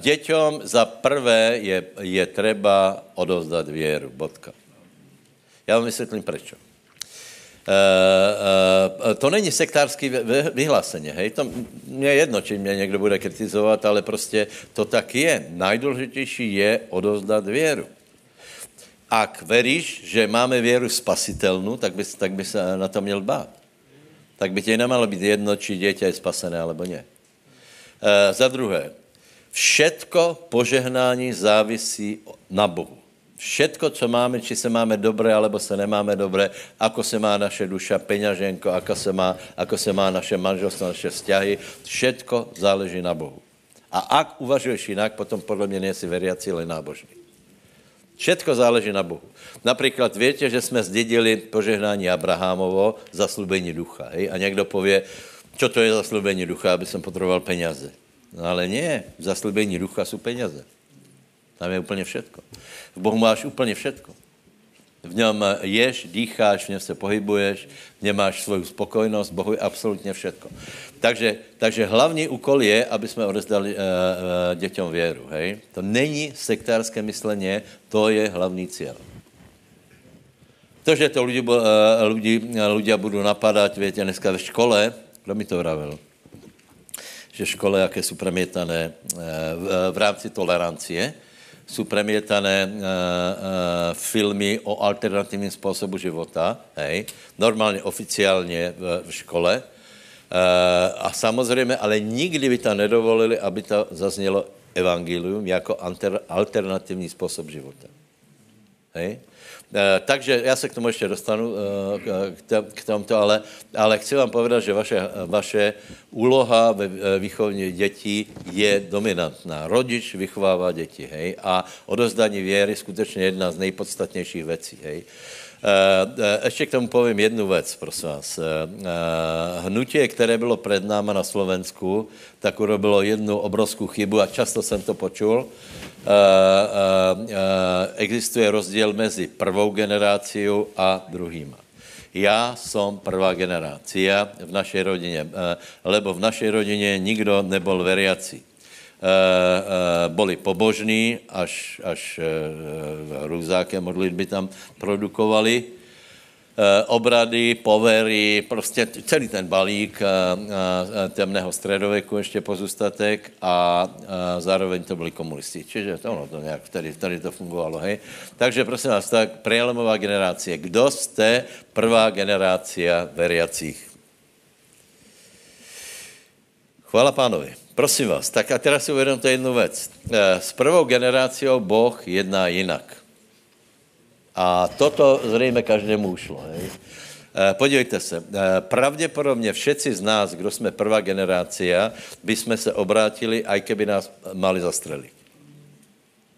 děťom za prvé je, je třeba odovzdat věru. Bodka. Já vám vysvětlím proč. Uh, uh, to není sektářský vyhlásení, hej, to mě je jedno, či mě někdo bude kritizovat, ale prostě to tak je. Najdůležitější je odovzdat věru. Ak veríš, že máme věru spasitelnou, tak by, tak by se na to měl bát. Tak by tě nemalo být jedno, či dítě je spasené, alebo ne. Uh, za druhé, Všetko požehnání závisí na Bohu. Všetko, co máme, či se máme dobré, alebo se nemáme dobré, ako se má naše duša, peňaženko, ako se má, ako se má naše manželstvo, naše vzťahy, všetko záleží na Bohu. A ak uvažuješ jinak, potom podle mě nejsi veriaci, ale nábožný. Všetko záleží na Bohu. Například víte, že jsme zdědili požehnání Abrahamovo, zaslubení ducha. Hej? A někdo pově, čo to je zaslubení ducha, aby jsem potřeboval peněze. No ale nie, zaslíbení ducha jsou peněze. Tam je úplně všetko. V Bohu máš úplně všetko. V něm ješ, dýcháš, v něm se pohybuješ, v něm máš svou spokojnost, Bohu je absolutně všetko. Takže, takže hlavní úkol je, aby jsme odezdali uh, uh, dětem věru. Hej? To není sektárské myšlení, to je hlavní cíl. To, že to lidi, uh, lidi, ľudia budou napadat, víte, dneska ve škole, kdo mi to vravil? Že školy, jaké jsou premietané eh, v, v rámci tolerancie, jsou premietané uh, uh, filmy o alternativním způsobu života, hej, normálně oficiálně v, škole. A samozřejmě, ale nikdy by to nedovolili, aby to zaznělo evangelium jako alternativní způsob života. Hej? Eh, takže já se k tomu ještě dostanu, eh, k tomuto, ale, ale chci vám povedat, že vaše, vaše úloha ve eh, výchovně dětí je dominantná. Rodič vychovává děti, hej, a odozdání věry skutečně jedna z nejpodstatnějších věcí, hej. Ještě k tomu povím jednu věc, prosím vás. Hnutí, které bylo před náma na Slovensku, tak urobilo jednu obrovskou chybu a často jsem to počul. Existuje rozdíl mezi prvou generací a druhýma. Já jsem prvá generácia v naší rodině, lebo v naší rodině nikdo nebyl veriaci boli pobožní, až, až růzáké modlitby tam produkovali. Obrady, povery, prostě celý ten balík temného středověku ještě pozůstatek a zároveň to byli komunisti. Čiže to, ono to nějak tady, tady to fungovalo, hej. Takže prosím vás, tak prelomová generace. Kdo jste prvá generácia veriacích? Chvála pánovi. Prosím vás, tak a teraz si uvědomte jednu věc. Eh, s prvou generáciou Boh jedná jinak. A toto zřejmě každému ušlo. Hej? Eh, podívejte se, eh, pravděpodobně všetci z nás, kdo jsme prvá generácia, by jsme se obrátili, aj keby nás mali zastřelit.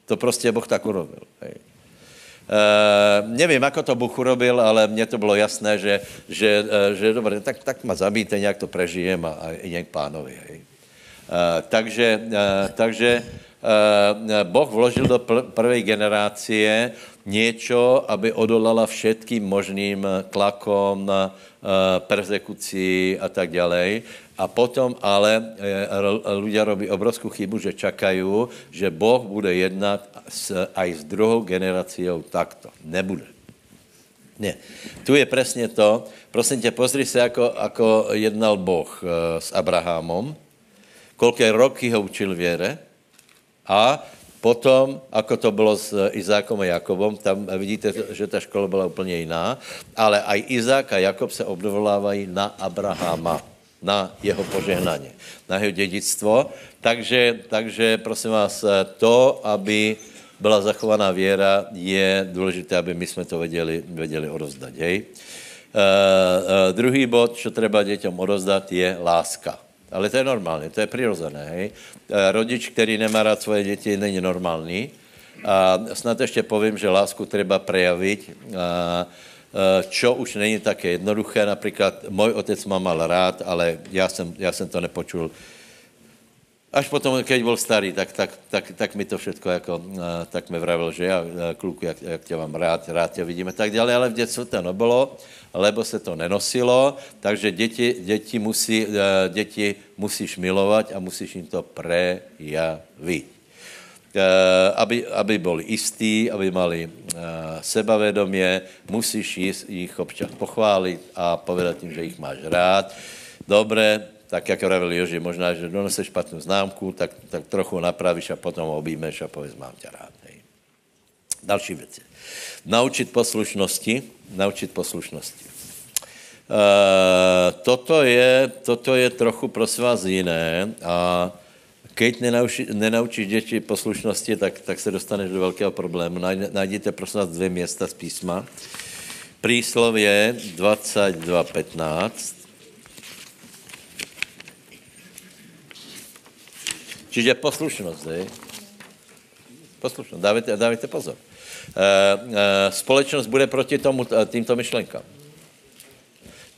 To prostě Boh tak urobil. Hej. Uh, nevím, ako to Bůh urobil, ale mně to bylo jasné, že, že, že dobré, tak, tak ma zabíte, nějak to prežijem a, a jdem k pánovi. Hej. Eh, takže, eh, takže eh, Boh vložil do prvej generácie něco, aby odolala všetkým možným tlakom, persekucí a tak dále. A potom ale ľudia robí obrovskou chybu, že čakají, že Boh bude jednat s, aj s druhou generáciou takto. Nebude. Ne. Tu je přesně to. Prosím tě, pozri se, jako, ako jednal Boh s Abrahamom kolké roky ho učil věre a potom, ako to bylo s Izákom a Jakobom, tam vidíte, že ta škola byla úplně jiná, ale aj Izák a Jakob se obdovolávají na Abrahama, na jeho požehnání, na jeho dědictvo. Takže, takže prosím vás, to, aby byla zachovaná věra, je důležité, aby my jsme to věděli, věděli odozdat. Hej? Uh, uh, druhý bod, co treba dětem odozdat, je láska. Ale to je normální, to je přirozené. Hej? E, rodič, který nemá rád svoje děti, není normální. A snad ještě povím, že lásku treba prejavit. A, e, čo už není také jednoduché. Například můj otec má mal rád, ale já jsem, já jsem to nepočul. Až potom, keď byl starý, tak, tak, tak, tak mi to všechno jako, e, tak mi vravil, že já, kluku, jak, jak tě mám rád, rád tě vidíme, tak dále, ale v dětstvu to nebylo lebo se to nenosilo, takže děti, děti, musí, eh, děti musíš milovat a musíš jim to prejavit. Eh, aby, aby byli jistí, aby mali eh, sebavědomě, musíš jich občas pochválit a povedat jim, že jich máš rád. Dobré, tak jak pravil Joži, možná, že doneseš špatnou známku, tak, tak trochu napravíš a potom objímeš a pověš, mám tě rád. Hej. Další věci. Naučit poslušnosti, naučit poslušnosti. Uh, toto, je, toto je trochu prosím vás jiné a keď nenauči, nenaučíš děti poslušnosti, tak, tak se dostaneš do velkého problému. Najděte prosím vás dvě města z písma. Príslově 22.15. Čiže poslušnost, je? Poslušnost, dávajte, dávajte pozor. Uh, uh, společnost bude proti tomu, týmto myšlenkám.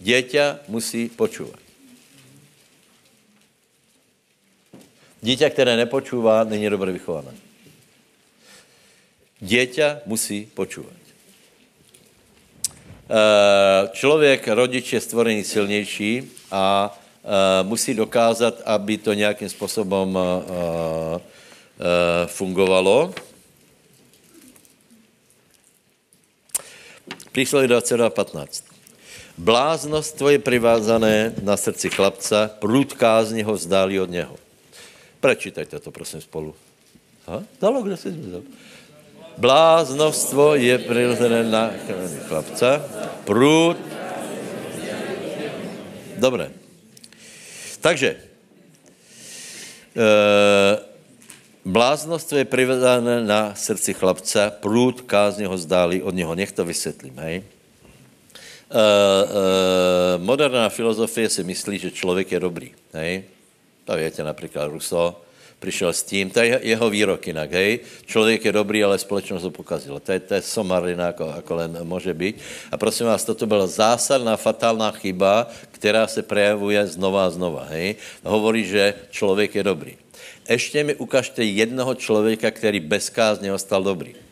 Děťa musí počúvat. Dítě, které nepočúvá, není dobře vychované. Děťa musí počúvat. Eh, člověk, rodič je stvorený silnější a eh, musí dokázat, aby to nějakým způsobem eh, fungovalo. Přísloví 22.15. Bláznost tvoje privázané na srdci chlapca, prud kázně ho vzdálí od něho. Prečítajte to, prosím, spolu. Ha? Dalo, kde si zmizel? Bláznovstvo je přirozené na chlapce. Průd. Dobré. Takže, e, bláznovstvo je přirozené na srdci chlapce, průd kázně ho zdáli od něho. Nech to vysvětlím, hej. Uh, uh, moderná filozofie si myslí, že člověk je dobrý. Hej? To víte, například Rousseau přišel s tím, to je jeho výrok jinak, hej? Člověk je dobrý, ale společnost ho pokazila. To je, to je somarina, jako, jako len může být. A prosím vás, toto byla zásadná, fatálná chyba, která se projevuje znova a znova, hej? Hovorí, že člověk je dobrý. Ještě mi ukažte jednoho člověka, který bez kázně ostal dobrý.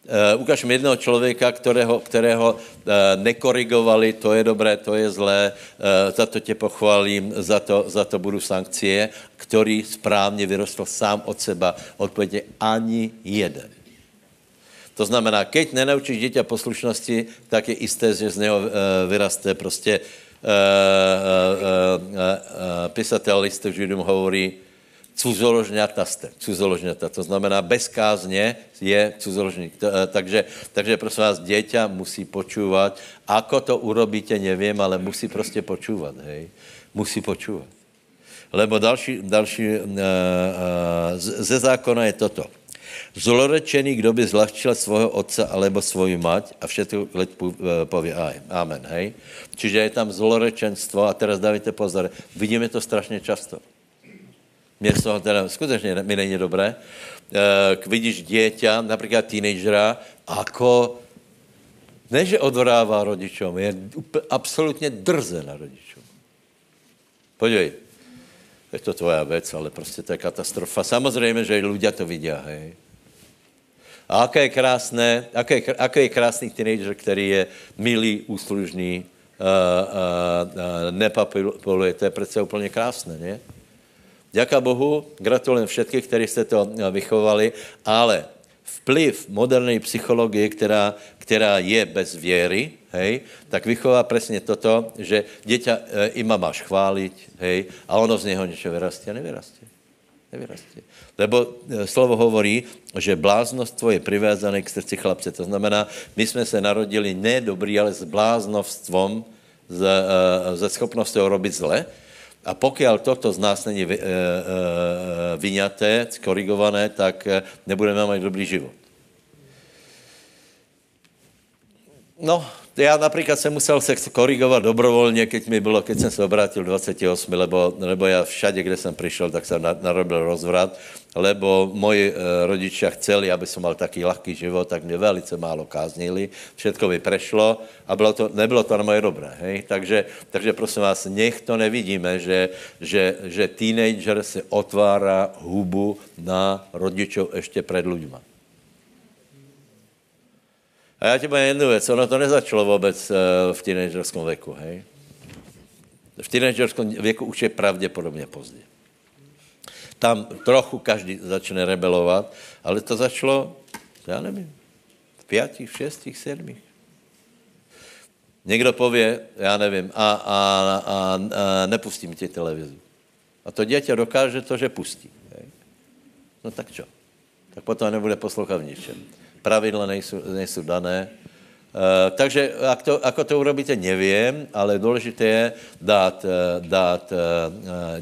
Uh, ukáž mi jednoho člověka, kterého, kterého uh, nekorigovali, to je dobré, to je zlé, uh, za to tě pochválím, za to, za to budu sankcie, který správně vyrostl sám od seba. Odpověď ani jeden. To znamená, keď nenaučíš dítě poslušnosti, tak je jisté, že z něho uh, vyraste prostě uh, uh, uh, uh, pisatel listu Židům hovorí, cuzoložňata jste, cuzoložňata. To znamená, bez kázně je cuzoložník. Eh, takže, takže prosím vás, děťa musí počúvat. Ako to urobíte, nevím, ale musí prostě počúvat, hej. Musí počúvat. Lebo další, další uh, uh, ze zákona je toto. Zlorečený, kdo by zlahčil svého otce alebo svoji mať a všetko pově aj. Amen, hej. Čiže je tam zlorečenstvo a teraz dávajte pozor, vidíme to strašně často. Mě z toho teda skutečně mi není dobré. K vidíš dieťa, například teenagera, ako ne, že odvrává rodičům, je absolutně drze na rodičům. Podívej, je to tvoja věc, ale prostě to je katastrofa. Samozřejmě, že ľudia to vidí, hej. A aké je krásné, aké, aké je krásný teenager, který je milý, úslužný, uh, uh, uh, nepapiluje, to je přece úplně krásné, ne? Děká Bohu, gratulujem všetkých, kteří jste to eh, vychovali, ale vplyv moderní psychologie, která, která je bez věry, hej, tak vychová přesně toto, že dieťa e, ima máš chválit, hej, a ono z něho něco a nevyrastě. Nevyrastě. Lebo e, slovo hovorí, že bláznostvo je privázané k srdci chlapce. To znamená, my jsme se narodili ne dobrý, ale s bláznovstvom, se, e, schopností robit zle, a pokud toto z nás není vy, e, e, vyňaté, skorigované, tak nebudeme mít dobrý život. No, já například jsem musel se korigovat dobrovolně, keď mi bylo, keď jsem se obrátil 28, lebo, lebo já všade, kde jsem přišel, tak jsem narobil rozvrat, lebo moji e, rodiče chceli, aby som mal taký lahký život, tak mě velice málo káznili, všetko mi prešlo a bylo to, nebylo to na moje dobré. Hej? Takže, takže prosím vás, nech to nevidíme, že, že, že teenager se otvára hubu na rodičov ještě před ľuďma. A já ti povím jednu věc, ono to nezačalo vůbec eh, v teenagerskom věku, hej? V teenagerskom věku už je pravděpodobně pozdě. Tam trochu každý začne rebelovat, ale to začalo, já nevím, v pětích, v šestých, sedmých. Někdo pově, já nevím, a, a, a, a nepustím ti televizi. A to dítě dokáže to, že pustí. Hej? No tak čo? Tak potom nebude poslouchat v ničem pravidla nejsou, nejsou dané. Uh, takže jak to, ako to urobíte, nevím, ale důležité je dát, uh, dát uh,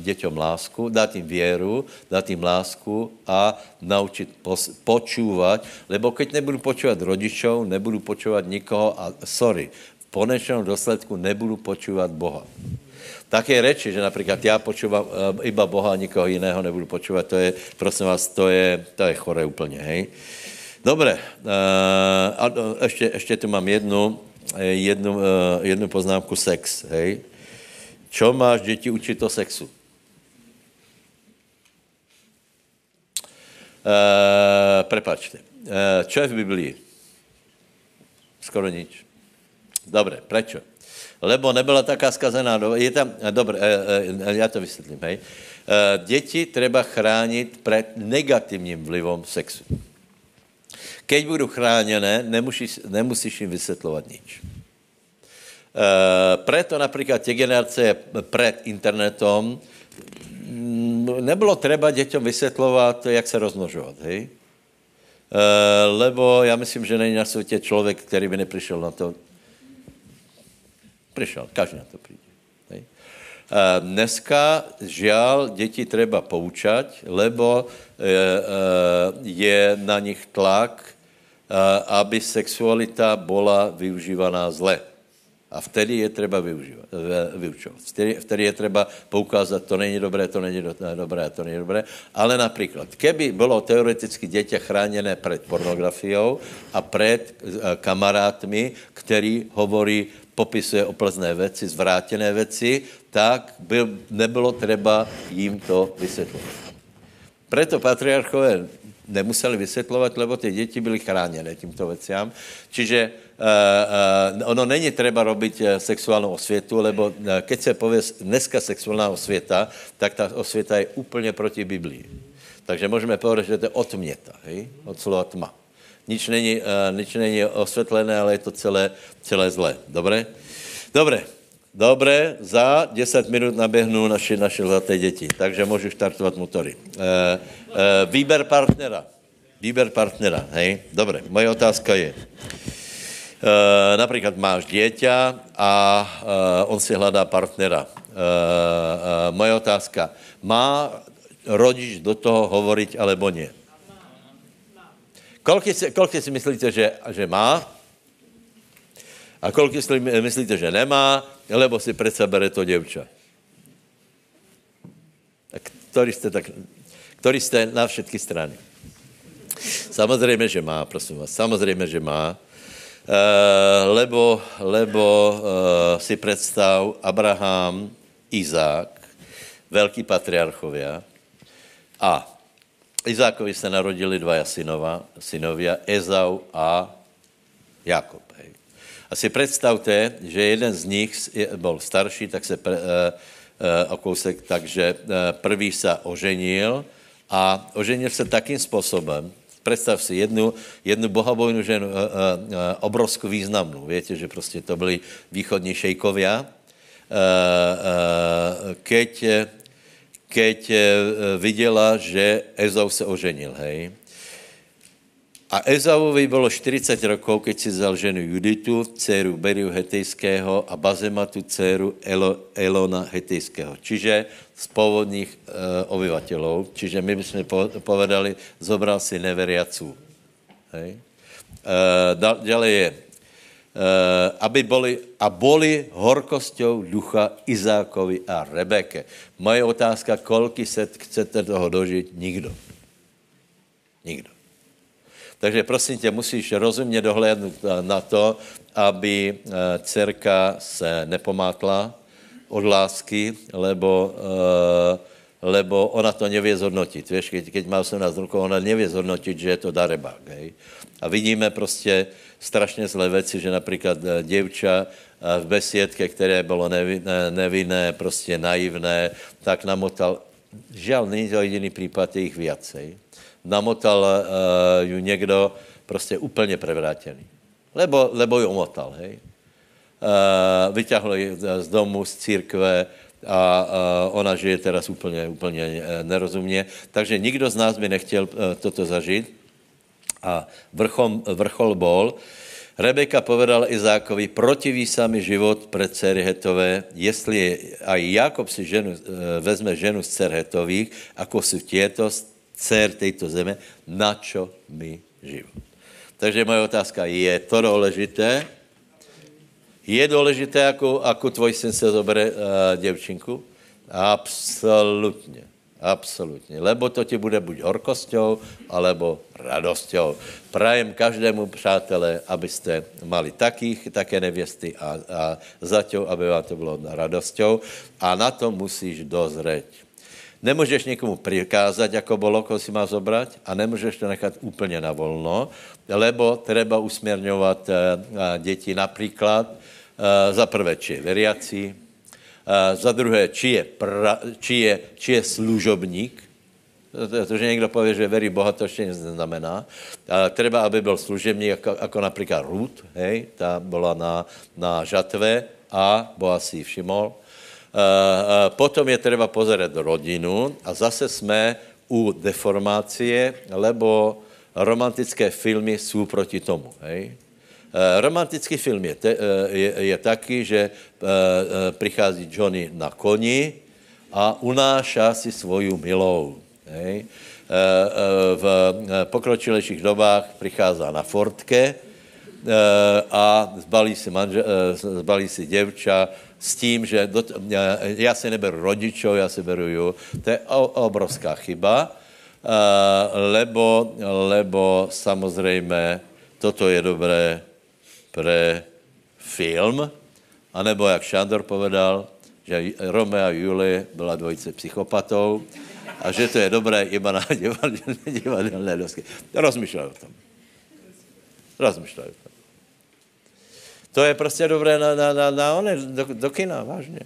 děťom lásku, dát jim věru, dát jim lásku a naučit pos, počúvat, lebo keď nebudu počúvat rodičov, nebudu počúvat nikoho a sorry, v konečnom důsledku nebudu počúvat Boha. Také reči, že například já počúvam iba Boha a nikoho jiného nebudu počúvat, to je, prosím vás, to je, to je chore úplně, hej. Dobre, uh, a ještě, ještě tu mám jednu, jednu, uh, jednu poznámku sex, hej. Čo máš děti učit o sexu? Uh, prepačte. Uh, čo je v Biblii? Skoro nič. Dobre, prečo? Lebo nebyla taká skazená doba. Je tam, dobre, uh, já to vysvětlím, hej. Děti treba chránit před negativním vlivom sexu. Keď budu chráněné, nemusíš, nemusíš jim vysvětlovat nič. E, preto například tě generace před internetom, nebylo třeba dětem vysvětlovat, jak se rozmnožovat, hej? E, lebo já myslím, že není na světě člověk, který by nepřišel na to. Přišel, každý na to přijde. Dneska, žial, děti treba poučať, lebo e, e, je na nich tlak, e, aby sexualita byla využívaná zle. A vtedy je třeba vyučovat. Vtedy, vtedy je třeba poukázat, to není dobré, to není do, dobré, to není dobré. Ale například, keby bylo teoreticky dítě chráněné před pornografiou a před kamarátmi, který hovorí, popisuje oplzné věci, zvrátěné věci, tak by nebylo třeba jim to vysvětlovat. Proto patriarchové nemuseli vysvětlovat, lebo ty děti byly chráněné tímto věciám. Čiže uh, uh, ono není třeba robit uh, sexuálnou osvětu, lebo keď se pově dneska sexuální osvěta, tak ta osvěta je úplně proti Biblii. Takže můžeme povedat, že to je od měta, hej? od slova tma. Nič není, uh, nič není osvětlené, ale je to celé, celé zlé. Dobré? Dobré. Dobré, za 10 minut naběhnou naše, naše zlaté děti, takže můžu štartovat motory. E, e, výber partnera. Výber partnera, hej? Dobré, moje otázka je, e, například máš dieťa a e, on si hledá partnera. E, e, moje otázka, má rodič do toho hovoriť, alebo nie? Kolik si, kolik si myslíte, že, že má? A kolik myslíte, že nemá? lebo si přece bere to děvča. A který jste, tak, který jste na všechny strany? Samozřejmě, že má, prosím vás. Samozřejmě, že má. Uh, lebo lebo uh, si představ Abraham, Izák, velký patriarchovia a Izákovi se narodili dva synova, synovia, Ezau a Jakob. A si představte, že jeden z nich byl starší, tak se pre, uh, uh, o kousek, takže uh, prvý se oženil a oženil se takým způsobem, představ si jednu, jednu bohabojnou ženu, uh, uh, obrovskou významnou. Víte, že prostě to byli východní šejkovia. Uh, uh, keď, keď viděla, že Ezau se oženil, hej, a Ezauovi bylo 40 rokov, keď si vzal ženu Juditu, dceru Beriu Hetejského a Bazematu, dceru Elo, Elona Hetejského. Čiže z původních e, obyvatelů. Čiže my bychom povedali, zobral si neveriaců. Hej? E, ďalej je, e, aby boli, a boli horkosťou ducha Izákovi a Rebeke. Moje otázka, kolik se chcete toho dožít? Nikdo. Nikdo. Takže prosím tě, musíš rozumně dohlédnout na to, aby eh, dcerka se nepomátla od lásky, lebo, eh, lebo ona to nevě zhodnotit. Víš, keď, keď má 18 rokov, ona nevě zhodnotit, že je to darebák. Hej? A vidíme prostě strašně zlé věci, že například eh, děvča v besiedke, které bylo nevinné, nevinné prostě naivné, tak namotal, žal, není to jediný případ, je jich viacej namotal uh, ju někdo prostě úplně prevrátěný. Lebo, lebo ju omotal, hej. Uh, vyťahlo ji z domu, z církve a uh, ona žije teraz úplně, úplně nerozumně. Takže nikdo z nás by nechtěl toto zažít. A vrchol, vrchol bol, Rebeka povedala Izákovi, protiví sa mi život pre dcery Hetové, jestli aj Jakob si ženu, vezme ženu z dcer Hetových, ako sú tieto, dcer této zeme, na čo mi život. Takže moje otázka, je to důležité? Je důležité, jako, jako tvoj syn se zobere uh, děvčinku? Absolutně. Absolutně. Lebo to ti bude buď horkosťou, alebo radosťou. Prajem každému, přátelé, abyste mali takých, také nevěsty a, a zaťou, aby vám to bylo radosťou. A na to musíš dozřeť. Nemůžeš někomu přikázat, jako bolo, koho si má zobrať a nemůžeš to nechat úplně na volno, lebo treba usměrňovat uh, děti například uh, za prvé, či je veriací, za druhé, či je, pra, či je, či je služobník, to, že někdo pově, že verí Boha, to ještě nic neznamená. A treba, aby byl služebník, jako, jako například Ruth, hej, ta byla na, na žatve a Boha si ji všimol. Potom je treba pozerať rodinu a zase jsme u deformácie, lebo romantické filmy jsou proti tomu. Hej? Romantický film je, te, je, je taký, že prichází Johnny na koni a unáša si svoju milou. Hej? V pokročilejších dobách prichází na Fortke a zbalí si, manžel, zbalí si děvča, s tím, že do, já si neberu rodičov, já si beru ju. To je obrovská chyba, lebo, lebo samozřejmě toto je dobré pre film, anebo jak Šandor povedal, že Romeo a Julie byla dvojice psychopatů a že to je dobré iba na divadelné, dosky. Rozmýšlej o tom. Rozmýšlej o tom. To je prostě dobré na, na, na, na one, do, do kina, vážně.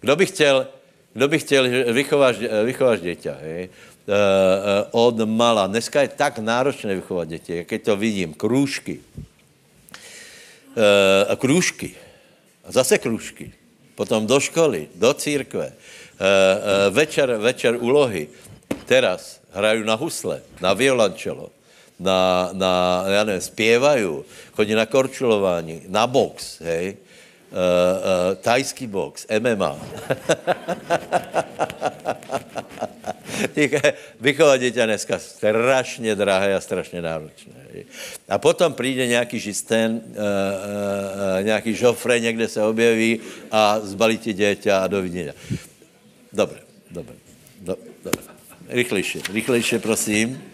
Kdo by chtěl, kdo by chtěl vychovat, vychovat děťa, hej? Uh, uh, od mala. Dneska je tak náročné vychovat děti, jak to vidím, krůžky. Uh, krůžky. A zase krůžky. Potom do školy, do církve. Večer, večer úlohy. Teraz hraju na husle, na violončelo na, na já nevím, zpěvají, chodí na korčulování, na box, hej, uh, uh, tajský box, MMA. Vychovat děťa dneska strašně drahé a strašně náročné. A potom přijde nějaký žisten, uh, nějaký žofre někde se objeví a zbalí ti děťa a dovidenia. Dobré, dobré, do, dobré. Rychlejšie, rychlejšie, prosím.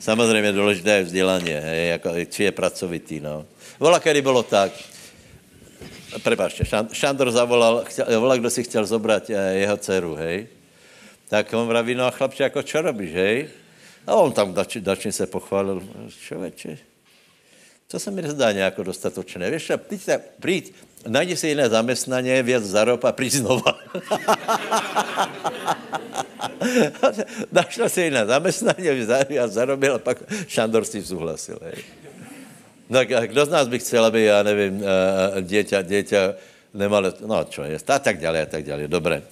Samozřejmě důležité je vzdělání, hej, jako, či je pracovitý, no. Vola, kedy bylo tak, prepáčte, Šandor zavolal, chtěl, volal, kdo si chtěl zobrat eh, jeho dceru, hej. Tak on vraví, no a chlapče, jako čo robíš, hej? A on tam dač, dačně se pochválil, člověče, to se mi nezdá nějako dostatočné. Víš, přijď, přijď, najdi si jiné zaměstnání, věc za rop a přijď znova. Našla si jiné zaměstnání a zarobil a pak Šandor si souhlasil. Hej. No, kdo z nás by chcel, aby, já nevím, děťa, děťa nemalo, no čo je, a tak dále, a tak dále, dobré.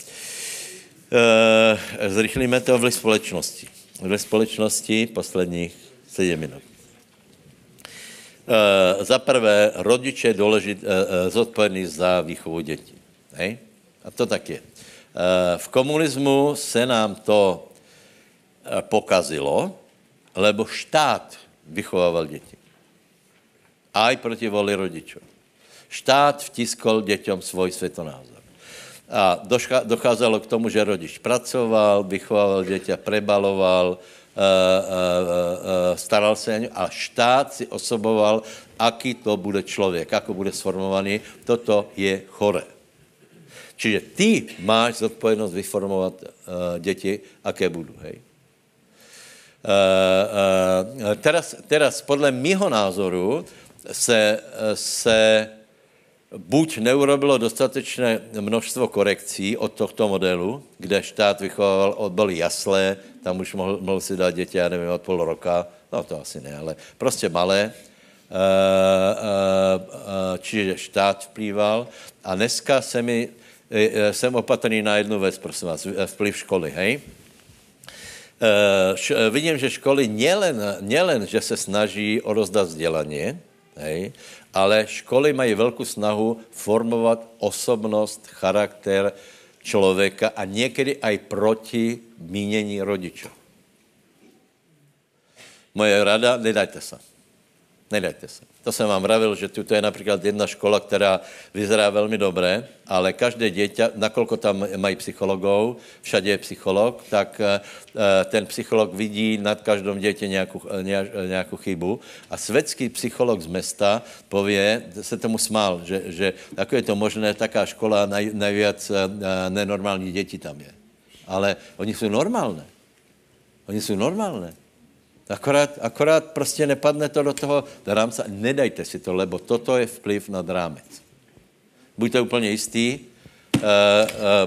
E, zrychlíme to v společnosti. V společnosti posledních sedm minut. Za prvé, rodiče důležit, e, zodpovědný za výchovu dětí. Hej? A to tak je. Eh, v komunismu se nám to eh, pokazilo, lebo štát vychovával děti. Aj proti voli rodičů. Štát vtiskol děťom svůj světonázor. A docházelo k tomu, že rodič pracoval, vychovával děťa, prebaloval, eh, staral se o ně a štát si osoboval, aký to bude člověk, ako bude sformovaný. Toto je chore. Čiže ty máš zodpovědnost vyformovat uh, děti, aké budou, hej. Uh, uh, teraz, teraz podle mýho názoru se, se buď neurobilo dostatečné množstvo korekcí od tohto modelu, kde štát vychovával, byly jaslé, tam už mohl, mohl si dát děti, já nevím, od půl roka, no to asi ne, ale prostě malé, čiže štát vplýval. A dneska se mi jsem opatrný na jednu věc, prosím vás, e, vplyv školy, hej? E, vidím, že školy nielen, nielen, že se snaží o rozdat vzdělání, hej, ale školy mají velkou snahu formovat osobnost, charakter člověka a někdy aj proti mínění rodičů. Moje rada, nedajte se. Nedajte se. To jsem vám vravil, že tu je například jedna škola, která vyzerá velmi dobré, ale každé dítě, nakolko tam mají psychologů, všade je psycholog, tak eh, ten psycholog vidí nad každým dítě nějakou, nějakou chybu a světský psycholog z města pově, se tomu smál, že, že jako je to možné, taká škola nej, nejvíc eh, nenormální děti tam je. Ale oni jsou normálné. Oni jsou normálné. Akorát, akorát prostě nepadne to do toho rámce. Nedajte si to, lebo toto je vplyv nad rámec. Buďte úplně jistý,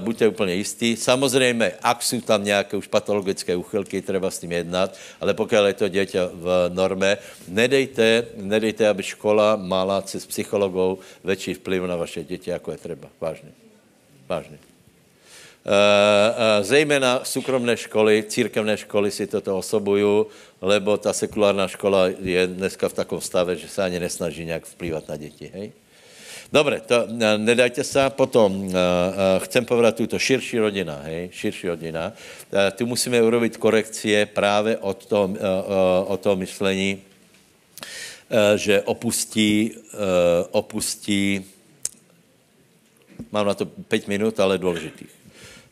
buďte úplně jistí. Samozřejmě, ak jsou tam nějaké už patologické uchylky, třeba s tím jednat, ale pokud je to dítě v norme, nedejte, nedejte, aby škola mala s psychologou větší vplyv na vaše děti, jako je třeba. Vážně. Vážně. Zejména soukromné školy, církevné školy si toto osobují, lebo ta sekulárna škola je dneska v takovém stave, že se ani nesnaží nějak vplývat na děti. Hej? Dobre, to eh, nedajte sa. Potom chcem povedať túto širší rodina, hej, širší rodina. Tu musíme urobiť korekcie práve od toho, od toho myšlení, že opustí, opustí, mám na to 5 minut, ale dôležitých.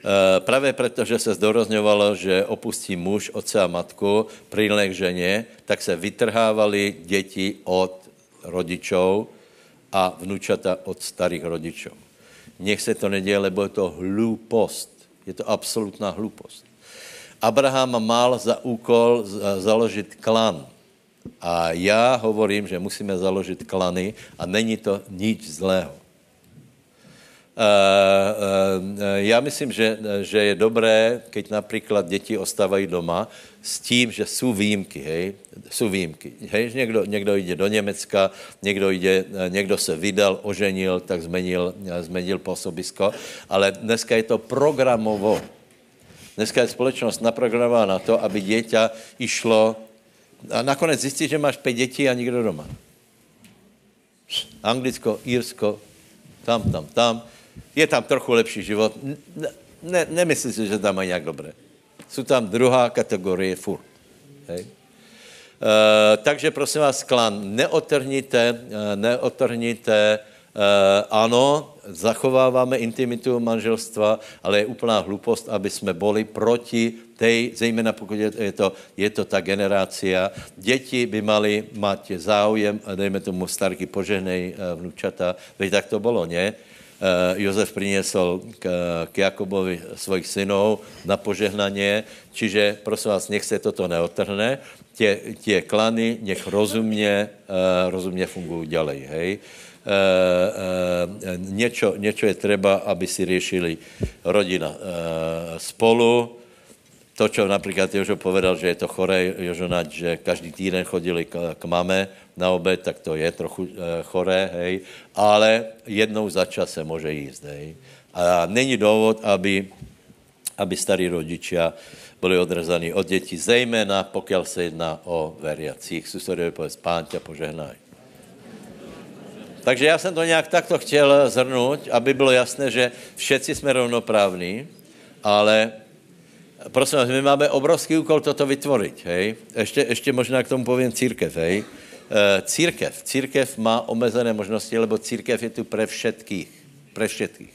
Uh, právě proto, že se zdorozňovalo, že opustí muž, otce a matku, prilne k ženě, tak se vytrhávali děti od rodičov, a vnučata od starých rodičů. Nech se to neděje, lebo je to hlupost. Je to absolutná hlupost. Abraham mal za úkol založit klan. A já hovorím, že musíme založit klany a není to nič zlého. Uh, uh, já myslím, že, že je dobré, keď například děti ostávají doma, s tím, že jsou výjimky, hej, jsou výjimky. Hej, někdo, někdo jde do Německa, někdo, jde, někdo se vydal, oženil, tak zmenil, zmenil působisko, ale dneska je to programovo. Dneska je společnost naprogramována na to, aby dieťa išlo a nakonec zjistí, že máš pět dětí a nikdo doma. Anglicko, Írsko, tam, tam, tam. Je tam trochu lepší život. Ne, ne, nemyslím si, že tam mají nějak dobré jsou tam druhá kategorie furt. Hej. E, takže prosím vás, klan, neotrhníte, eh, neotrhníte, e, ano, zachováváme intimitu manželstva, ale je úplná hlupost, aby jsme boli proti tej, zejména pokud je, to, je to ta generácia. Děti by mali mít záujem, dejme tomu starky požehnej vnučata, veď tak to bylo, ne? Eh, Jozef priniesol k, k Jakobovi svojich synov na požehnanie, čiže prosím vás, nech se toto neotrhne, tie, tie klany nech rozumně, uh, rozumně fungují ďalej, hej. Uh, uh, niečo, niečo je treba, aby si riešili rodina uh, spolu, to, čo například Jožo povedal, že je to choré, Jožo Nať, že každý týden chodili k, k mame na obed, tak to je trochu e, choré, hej, ale jednou za čas se může jíst, hej. A není důvod, aby, aby starí rodičia byli odrezaní od dětí, zejména pokud se jedná o veriacích. Susedovi povedz, pán tě požehnaj. Takže já jsem to nějak takto chtěl zhrnout, aby bylo jasné, že všetci jsme rovnoprávní, ale prosím vás, my máme obrovský úkol toto vytvořit, hej. Ještě, ještě možná k tomu povím církev, hej. E, církev. Církev má omezené možnosti, lebo církev je tu pre všetkých. Pre všetkých.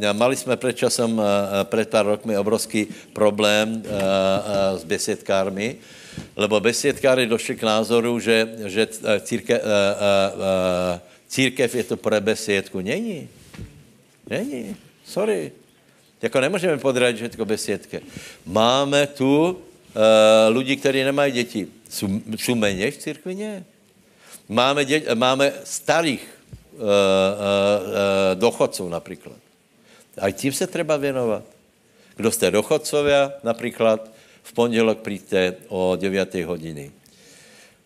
E, mali jsme před časem, e, před pár rokmi obrovský problém e, e, s besiedkármi, lebo besiedkáry došli k názoru, že, že církev, e, e, církev je to pre besiedku. Není. Není. Sorry. Jako nemůžeme podradit všetko besiedke. Máme tu uh, lidi, kteří nemají děti. Jsou, jsou méně v církvi? Ne. Máme, dě, máme starých uh, uh, uh, dochodců například. A tím se třeba věnovat. Kdo jste dochodcovia, například v pondělok přijďte o 9 hodiny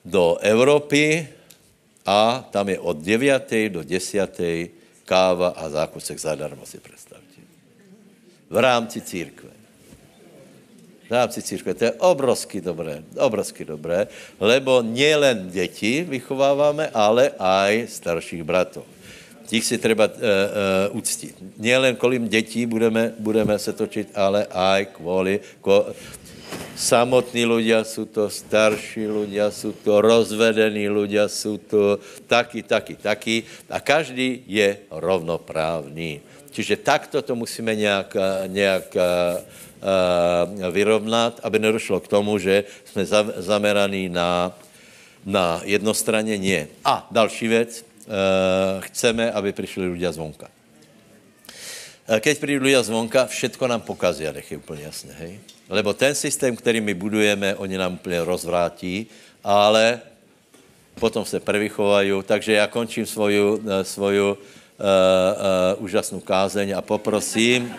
do Evropy a tam je od 9 do 10 káva a zákusek zadarmo si představte v rámci církve. V rámci církve. To je obrovsky dobré, obrovsky dobré, lebo nielen děti vychováváme, ale aj starších bratov. Těch si třeba uh, uh, uctít. Nielen kolím dětí budeme, budeme se točit, ale aj kvůli, kvůli samotní ľudia, jsou to starší ľudia, jsou to rozvedení ľudia, jsou to taky, taky, taky a každý je rovnoprávný. Čiže takto to musíme nějak, nějak uh, vyrovnat, aby nedošlo k tomu, že jsme zameraní na, na jednostranně nie. A další věc, chceme, aby přišli ľudia zvonka. Keď přijdu ľudia zvonka, všetko nám pokazí, nech je úplně jasné, hej? Lebo ten systém, který my budujeme, oni nám úplně rozvrátí, ale potom se prevychovají, takže já končím svoju, svoju uh, úžasnou kázeň a poprosím,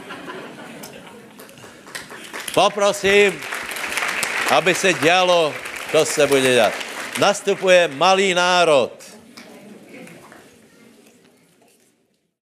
poprosím, aby se dělo, co se bude dělat. Nastupuje malý národ.